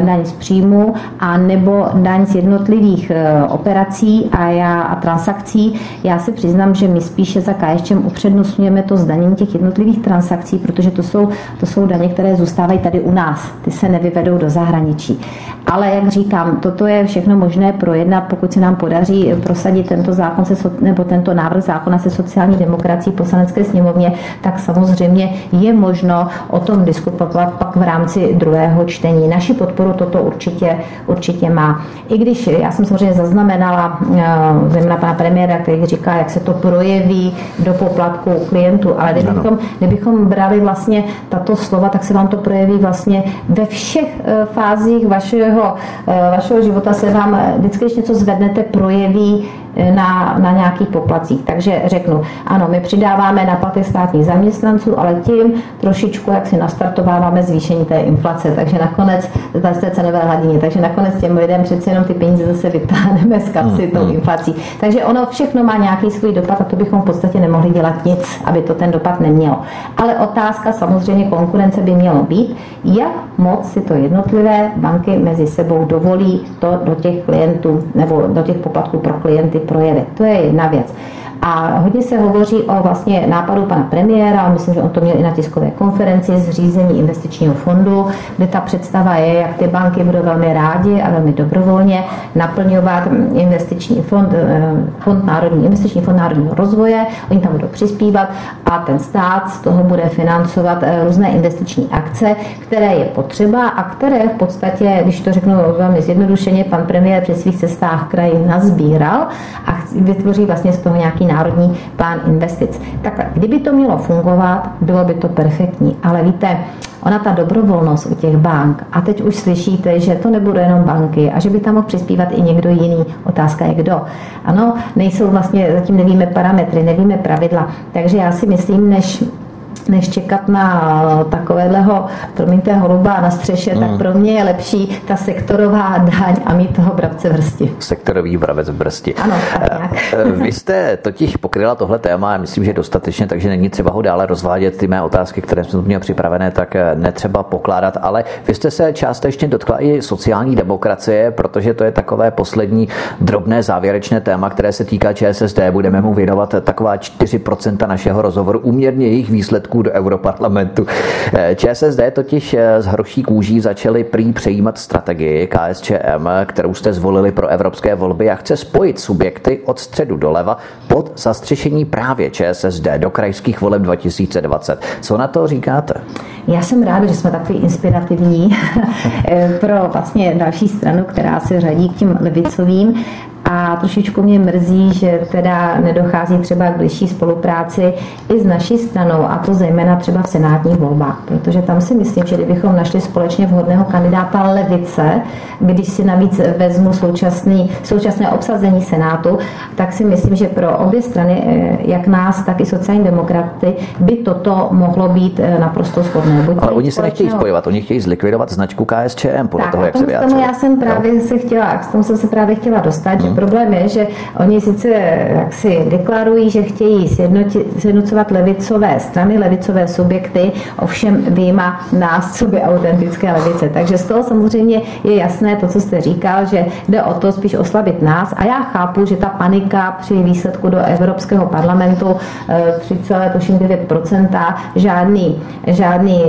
daň z příjmu, a nebo daň z jednotlivých operací a, já, a transakcí. Já se přiznám, že my spíše za KSČM upřednostňujeme to zdanění těch jednotlivých transakcí, protože protože to jsou, to jsou daně, které zůstávají tady u nás. Ty se nevyvedou do zahraničí. Ale jak říkám, toto je všechno možné projednat, pokud se nám podaří prosadit tento zákon se, nebo tento návrh zákona se sociální demokracií poslanecké sněmovně, tak samozřejmě je možno o tom diskutovat pak v rámci druhého čtení. Naši podporu toto určitě, určitě má. I když já jsem samozřejmě zaznamenala eh, zejména pana premiéra, který říká, jak se to projeví do poplatku klientů, ale kdybychom, kdybychom brali vlastně tato slova, tak se vám to projeví vlastně ve všech eh, fázích vašeho, eh, vašeho života se vám vždycky, když něco zvednete, projeví na, na nějakých poplacích. Takže řeknu, ano, my přidáváme na platy státních zaměstnanců, ale tím trošičku, jak si nastartováváme zvýšení té inflace, takže nakonec, z té cenové hladině, takže nakonec těm lidem přeci jenom ty peníze zase vytáhneme z kapsy tou mm-hmm. inflací. Takže ono všechno má nějaký svůj dopad a to bychom v podstatě nemohli dělat nic, aby to ten dopad nemělo. Ale otázka samozřejmě konkurence by mělo být, jak moc si to jednotlivé banky mezi sebou dovolí to do těch klientů nebo do těch poplatků pro klienty projevy. To je jedna věc. A hodně se hovoří o vlastně nápadu pana premiéra, myslím, že on to měl i na tiskové konferenci, zřízení investičního fondu, kde ta představa je, jak ty banky budou velmi rádi a velmi dobrovolně naplňovat investiční fond, eh, fond národní, investiční fond národního rozvoje, oni tam budou přispívat a ten stát z toho bude financovat eh, různé investiční akce, které je potřeba a které v podstatě, když to řeknu velmi zjednodušeně, pan premiér při svých cestách kraji nazbíral a vytvoří vlastně z toho nějaký národní plán investic. Takhle, kdyby to mělo fungovat, bylo by to perfektní, ale víte, ona ta dobrovolnost u těch bank, a teď už slyšíte, že to nebudou jenom banky a že by tam mohl přispívat i někdo jiný. Otázka je kdo. Ano, nejsou vlastně, zatím nevíme parametry, nevíme pravidla. Takže já si myslím, než než čekat na takového, promiňte, holuba na střeše, mm. tak pro mě je lepší ta sektorová *laughs* daň a mít toho bravce v brsti. Sektorový bravec v brsti. Ano, tak nějak. Eh, vy jste totiž pokryla tohle téma, myslím, že dostatečně, takže není třeba ho dále rozvádět. Ty mé otázky, které jsem měl připravené, tak eh, netřeba pokládat, ale vy jste se částečně dotkla i sociální demokracie, protože to je takové poslední drobné závěrečné téma, které se týká ČSSD. Budeme mu věnovat taková 4% našeho rozhovoru, úměrně jejich výsledků do Europarlamentu. Eh, ČSSD totiž z eh, hroší kůží začaly prý přejímat strategii KSČM, kterou jste zvolili pro evropské volby a chce spojit subjekty od středu doleva pod zastřešení právě ČSSD do krajských voleb 2020. Co na to říkáte? Já jsem ráda, že jsme takový inspirativní *laughs* eh, pro vlastně další stranu, která se řadí k těm levicovým. A trošičku mě mrzí, že teda nedochází třeba k bližší spolupráci i s naší stranou, a to zejména třeba v senátních volbách, protože tam si myslím, že kdybychom našli společně vhodného kandidáta levice, když si navíc vezmu současný, současné obsazení senátu, tak si myslím, že pro obě strany, eh, jak nás, tak i sociální demokraty, by toto mohlo být eh, naprosto shodné. Buď Ale oni se nechtějí spojovat, oni chtějí zlikvidovat značku KSČM, podle tak, toho, jak se vyjádřili. Já jsem právě no. se chtěla, k tomu jsem se právě chtěla dostat, hmm. že problém je, že oni sice jaksi deklarují, že chtějí sjednocovat levicové strany, levicové subjekty, ovšem výjima nás, co by autentické levice. Takže z toho samozřejmě je jasné to, co jste říkal, že jde o to spíš oslabit nás a já chápu, že ta panika při výsledku do Evropského parlamentu 3,9% eh, žádný, žádný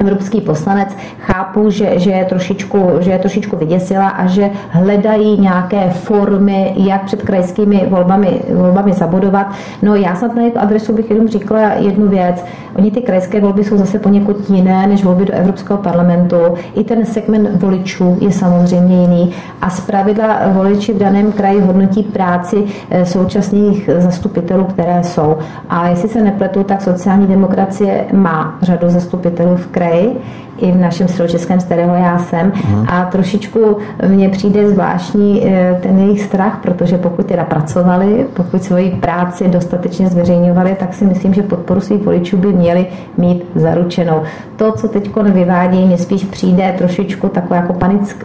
evropský poslanec, chápu, že, že, je trošičku, že je trošičku vyděsila a že hledají nějaké formy, jak před krajskými volbami, volbami zabudovat. No já snad na adresu bych jenom říkala jednu věc. Oni ty krajské volby jsou zase poněkud jiné než volby do Evropského parlamentu. I ten segment voličů je samozřejmě jiný a zpravidla voliči v daném kraji hodnotí práci eh, současných zastupitelů, které jsou. A jestli se nepletu, tak sociální demokracie má řadu zastupitelů v kraji kraji, i v našem středočeském stereo já jsem hmm. a trošičku mně přijde zvláštní eh, ten jejich strach, protože pokud teda pracovali, pokud svoji práci dostatečně zveřejňovali, tak si myslím, že podporu svých voličů by měli mít zaručenou. To, co teď vyvádí, mě spíš přijde trošičku taková jako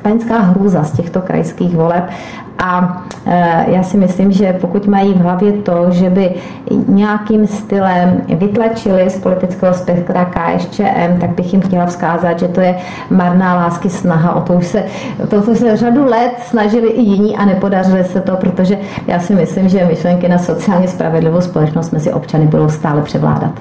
panická hrůza z těchto krajských voleb a e, já si myslím, že pokud mají v hlavě to, že by nějakým stylem vytlačili z politického spektra KSČM, tak bych jim chtěla vzkázat, že to je marná lásky snaha. O to už se, to, to se řadu let snažili i jiní a nepodařili se to, protože já si myslím, že myšlenky na sociálně spravedlivou společnost mezi občany budou stále převládat.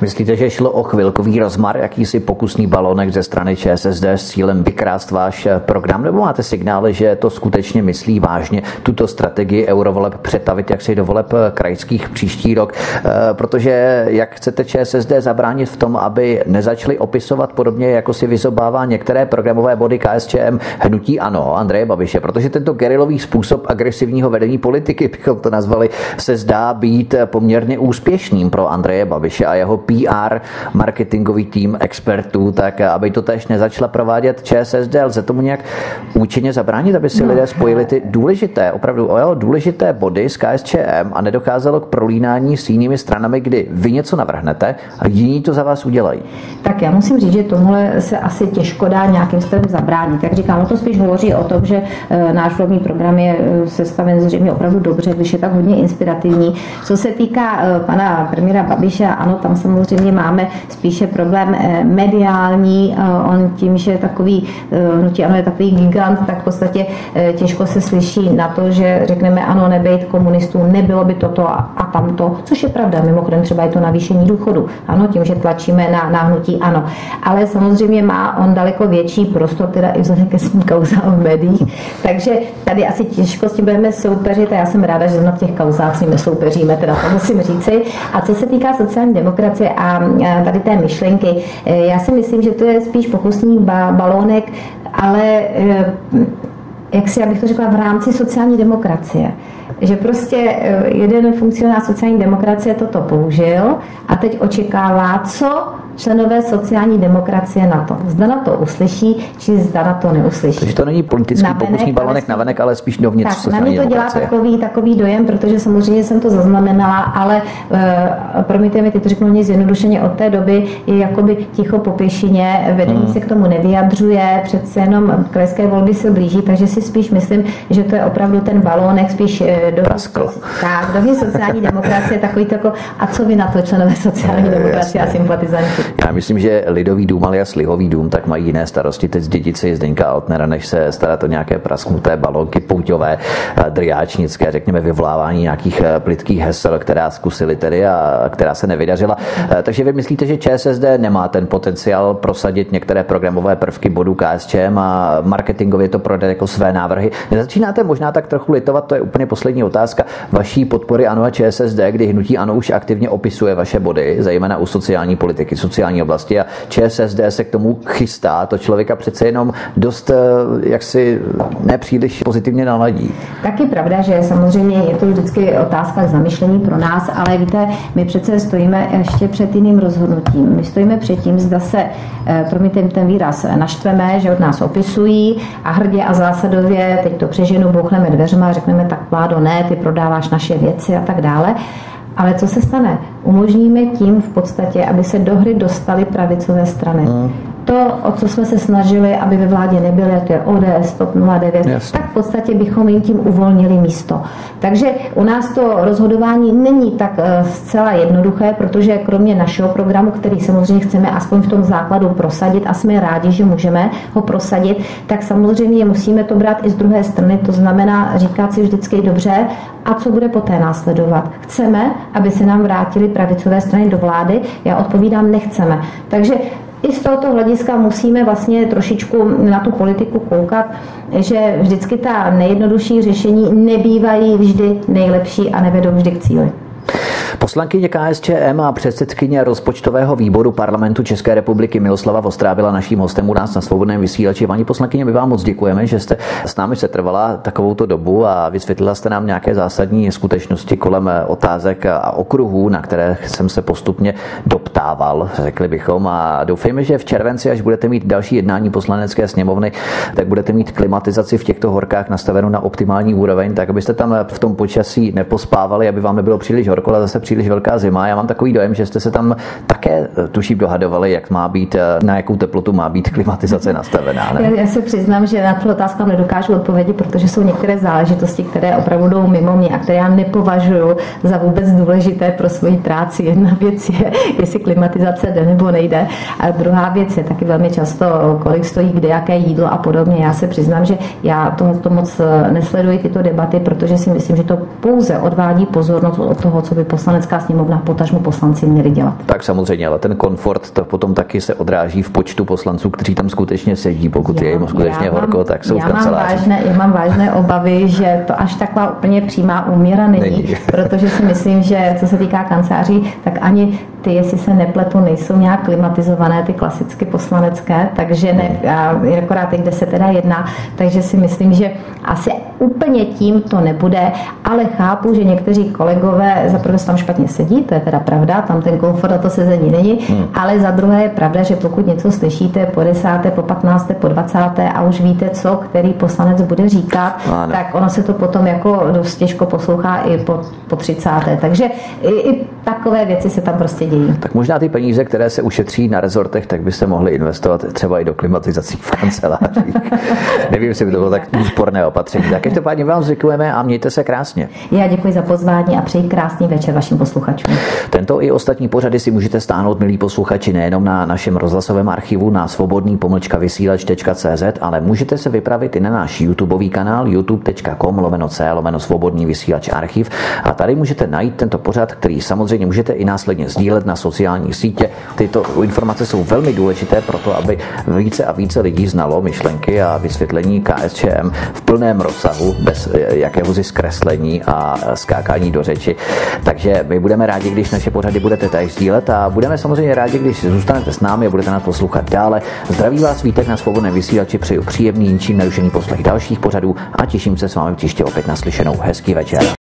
Myslíte, že šlo o chvilkový rozmar, jakýsi pokusný balonek ze strany ČSSD s cílem vykrást váš program, nebo máte signály, že to skutečně myslí vážně tuto strategii eurovoleb přetavit jaksi do voleb krajských příští rok? Eh, protože jak chcete ČSSD zabránit v tom, aby nezačali opisovat podobně, jako si vyzobává některé programové body KSČM hnutí ano, Andreje Babiše, protože tento gerilový způsob agresivního vedení politiky, bychom to nazvali, se zdá být poměrně úspěšným pro Andreje Babiše a jeho PR marketingový tým expertů, tak aby to tež nezačala provádět ČSSD, lze tomu nějak účinně zabránit, aby si no, lidé spojili ty důležité, opravdu jo, důležité body s KSČM a nedocházelo k prolínání s jinými stranami, kdy vy něco navrhnete a jiní to za vás udělají. Tak já musím říct, že tohle se asi těžko dá nějakým způsobem zabránit. Jak říkám, to spíš hovoří o tom, že e, náš volební program je e, sestaven zřejmě opravdu dobře, když je tak hodně inspirativní. Co se týká e, pana premiéra Babiše, ano, tam samozřejmě máme spíše problém mediální. On tím, že je takový, hnutí ano je takový gigant, tak v podstatě těžko se slyší na to, že řekneme ano, nebejt komunistů, nebylo by toto a, a tamto, což je pravda. Mimochodem třeba je to navýšení důchodu. Ano, tím, že tlačíme na, na hnutí ano. Ale samozřejmě má on daleko větší prostor, teda i vzhledem ke svým kauzám v médiích. Takže tady asi těžko s tím budeme soupeřit a já jsem ráda, že na těch kauzách s nimi soupeříme, teda to musím říci. A co se týká sociální demokracie a tady té myšlenky, e, já si myslím, že to je spíš pokusný balónek, ale e, jak si, abych to řekla, v rámci sociální demokracie. Že prostě eh, jeden funkcionář sociální demokracie toto použil a teď očekává, co členové sociální demokracie na to. Zda na to uslyší, či zda na to neuslyší. Takže to není politický navenek, pokusný balonek na venek, ale spíš dovnitř tak, sociální na mě to dělá takový, takový dojem, protože samozřejmě jsem to zaznamenala, ale uh, promiňte mi, ty to řeknu mě zjednodušeně od té doby je jakoby ticho po pěšině, vedení hmm. se k tomu nevyjadřuje, přece jenom krajské volby se blíží, takže si spíš myslím, že to je opravdu ten balónek spíš eh, do tak, dovnitř sociální demokracie, takový jako, a co vy na to členové sociální demokracie a sympatizanti? Já myslím, že Lidový dům alias Lihový dům tak mají jiné starosti teď z dědici Zdeňka Altnera, než se starat o nějaké prasknuté balonky pouťové, eh, driáčnické, řekněme vyvolávání nějakých eh, plitkých hesel, která zkusili tedy a která se nevydařila. Eh, takže vy myslíte, že ČSSD nemá ten potenciál prosadit některé programové prvky bodů KSČM a marketingově to prodat jako své návrhy? Nezačínáte možná tak trochu litovat, to je úplně poslední otázka, vaší podpory ANO a ČSSD, kdy hnutí ANO už aktivně opisuje vaše body, zejména u sociální politiky, sociální oblasti a ČSSD se k tomu chystá, to člověka přece jenom dost eh, jaksi nepříliš pozitivně naladí. Taky pravda, že samozřejmě je to vždycky otázka k zamyšlení pro nás, ale víte, my přece stojíme ještě před jiným rozhodnutím. My stojíme před tím, zda se, eh, promiňte ten výraz, naštveme, že od nás opisují a hrdě a zásadově, teď to přeženu, bouchneme dveřma a řekneme, tak vládo, ne, ty prodáváš naše věci a tak dále. Ale co se stane? Umožníme tím v podstatě, aby se do hry dostaly pravicové strany. Hmm to, o co jsme se snažili, aby ve vládě nebyly, to je ODS, TOP 09, Jasně. tak v podstatě bychom jim tím uvolnili místo. Takže u nás to rozhodování není tak eh, zcela jednoduché, protože kromě našeho programu, který samozřejmě chceme aspoň v tom základu prosadit a jsme rádi, že můžeme ho prosadit, tak samozřejmě musíme to brát i z druhé strany, to znamená říkat si vždycky dobře, a co bude poté následovat. Chceme, aby se nám vrátili pravicové strany do vlády? Já odpovídám, nechceme. Takže i z tohoto hlediska musíme vlastně trošičku na tu politiku koukat, že vždycky ta nejjednodušší řešení nebývají vždy nejlepší a nevedou vždy k cíli. Poslankyně KSČM a předsedkyně rozpočtového výboru parlamentu České republiky Miloslava Vostrá byla naším hostem u nás na svobodném vysílači. Paní poslankyně, my vám moc děkujeme, že jste s námi se trvala takovouto dobu a vysvětlila jste nám nějaké zásadní skutečnosti kolem otázek a okruhů, na které jsem se postupně doptával, řekli bychom. A doufejme, že v červenci, až budete mít další jednání poslanecké sněmovny, tak budete mít klimatizaci v těchto horkách nastavenou na optimální úroveň, tak abyste tam v tom počasí nepospávali, aby vám nebylo příliš horko, ale zase příliš velká zima. Já mám takový dojem, že jste se tam také tuším dohadovali, jak má být, na jakou teplotu má být klimatizace nastavená. Ne? Já, já se přiznám, že na tu otázku nedokážu odpovědět, protože jsou některé záležitosti, které opravdu jdou mimo mě a které já nepovažuji za vůbec důležité pro svoji práci. Jedna věc je, jestli klimatizace jde nebo nejde. A druhá věc je taky velmi často, kolik stojí kde jaké jídlo a podobně. Já se přiznám, že já to moc nesleduji tyto debaty, protože si myslím, že to pouze odvádí pozornost od toho, co by poslanecká sněmovna, potažmo poslanci měli dělat. Tak samozřejmě, ale ten komfort to potom taky se odráží v počtu poslanců, kteří tam skutečně sedí. Pokud já, je jim skutečně mám, horko, tak jsou já v kanceláři. Mám vážné, já mám vážné obavy, že to až taková úplně přímá úměra není, není. *laughs* protože si myslím, že co se týká kanceláří, tak ani ty, jestli se nepletu, nejsou nějak klimatizované, ty klasicky poslanecké, takže ne, akorát teď, kde se teda jedná, takže si myslím, že asi úplně tím to nebude, ale chápu, že někteří kolegové za prvé tam špatně sedí, to je teda pravda, tam ten komfort a to sezení není, hmm. ale za druhé je pravda, že pokud něco slyšíte po desáté, po patnácté, po dvacáté a už víte, co který poslanec bude říkat, ano. tak ono se to potom jako dost těžko poslouchá i po, po třicáté. Takže i, i takové věci se tam prostě dějí. Tak možná ty peníze, které se ušetří na rezortech, tak byste mohli investovat třeba i do klimatizací v kancelářích. *laughs* Nevím, jestli by to bylo tak úsporné opatření. Tak každopádně vám děkujeme a mějte se krásně. Já děkuji za pozvání a přeji krásný večer vašim posluchačům. Tento i ostatní pořady si můžete stáhnout, milí posluchači, nejenom na našem rozhlasovém archivu na svobodný pomlčka vysílač.cz, ale můžete se vypravit i na náš YouTubeový kanál youtube.com lomeno c lomeno svobodný vysílač archiv a tady můžete najít tento pořad, který samozřejmě můžete i následně sdílet na sociální sítě. Tyto informace jsou velmi důležité pro to, aby více a více lidí znalo myšlenky a vysvětlení KSČM v plném rozsahu, bez jakéhosi zkreslení a skákání do řeči. Takže my budeme rádi, když naše pořady budete tady sdílet a budeme samozřejmě rádi, když zůstanete s námi a budete nás poslouchat dále. Zdraví vás vítek na svobodné vysílači, přeju příjemný, ničím nerušený poslech dalších pořadů a těším se s vámi příště opět naslyšenou. Hezký večer.